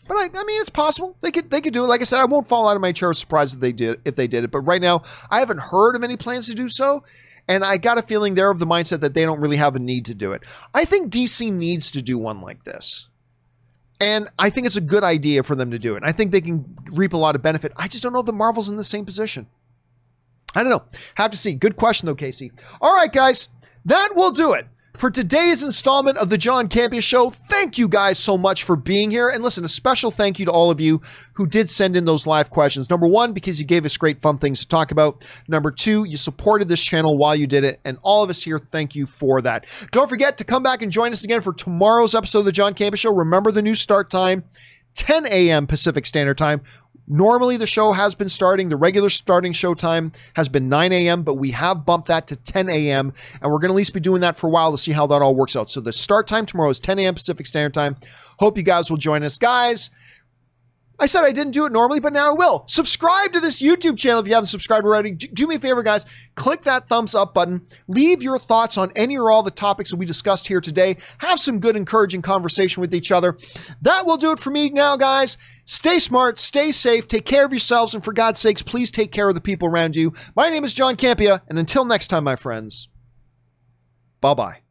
But I, I, mean, it's possible they could they could do it. Like I said, I won't fall out of my chair surprised if they did if they did it. But right now, I haven't heard of any plans to do so. And I got a feeling they're of the mindset that they don't really have a need to do it. I think DC needs to do one like this. And I think it's a good idea for them to do it. I think they can reap a lot of benefit. I just don't know if Marvel's in the same position. I don't know. Have to see. Good question, though, Casey. All right, guys, that will do it for today's installment of the John Campea Show. Thank you guys so much for being here. And listen, a special thank you to all of you who did send in those live questions. Number one, because you gave us great fun things to talk about. Number two, you supported this channel while you did it. And all of us here, thank you for that. Don't forget to come back and join us again for tomorrow's episode of the John Campea Show. Remember the new start time. 10 a.m. Pacific Standard Time. Normally, the show has been starting. The regular starting show time has been 9 a.m., but we have bumped that to 10 a.m., and we're going to at least be doing that for a while to see how that all works out. So, the start time tomorrow is 10 a.m. Pacific Standard Time. Hope you guys will join us. Guys, I said I didn't do it normally, but now I will. Subscribe to this YouTube channel if you haven't subscribed already. Do me a favor, guys. Click that thumbs up button. Leave your thoughts on any or all the topics that we discussed here today. Have some good, encouraging conversation with each other. That will do it for me now, guys. Stay smart, stay safe, take care of yourselves, and for God's sakes, please take care of the people around you. My name is John Campea, and until next time, my friends, bye bye.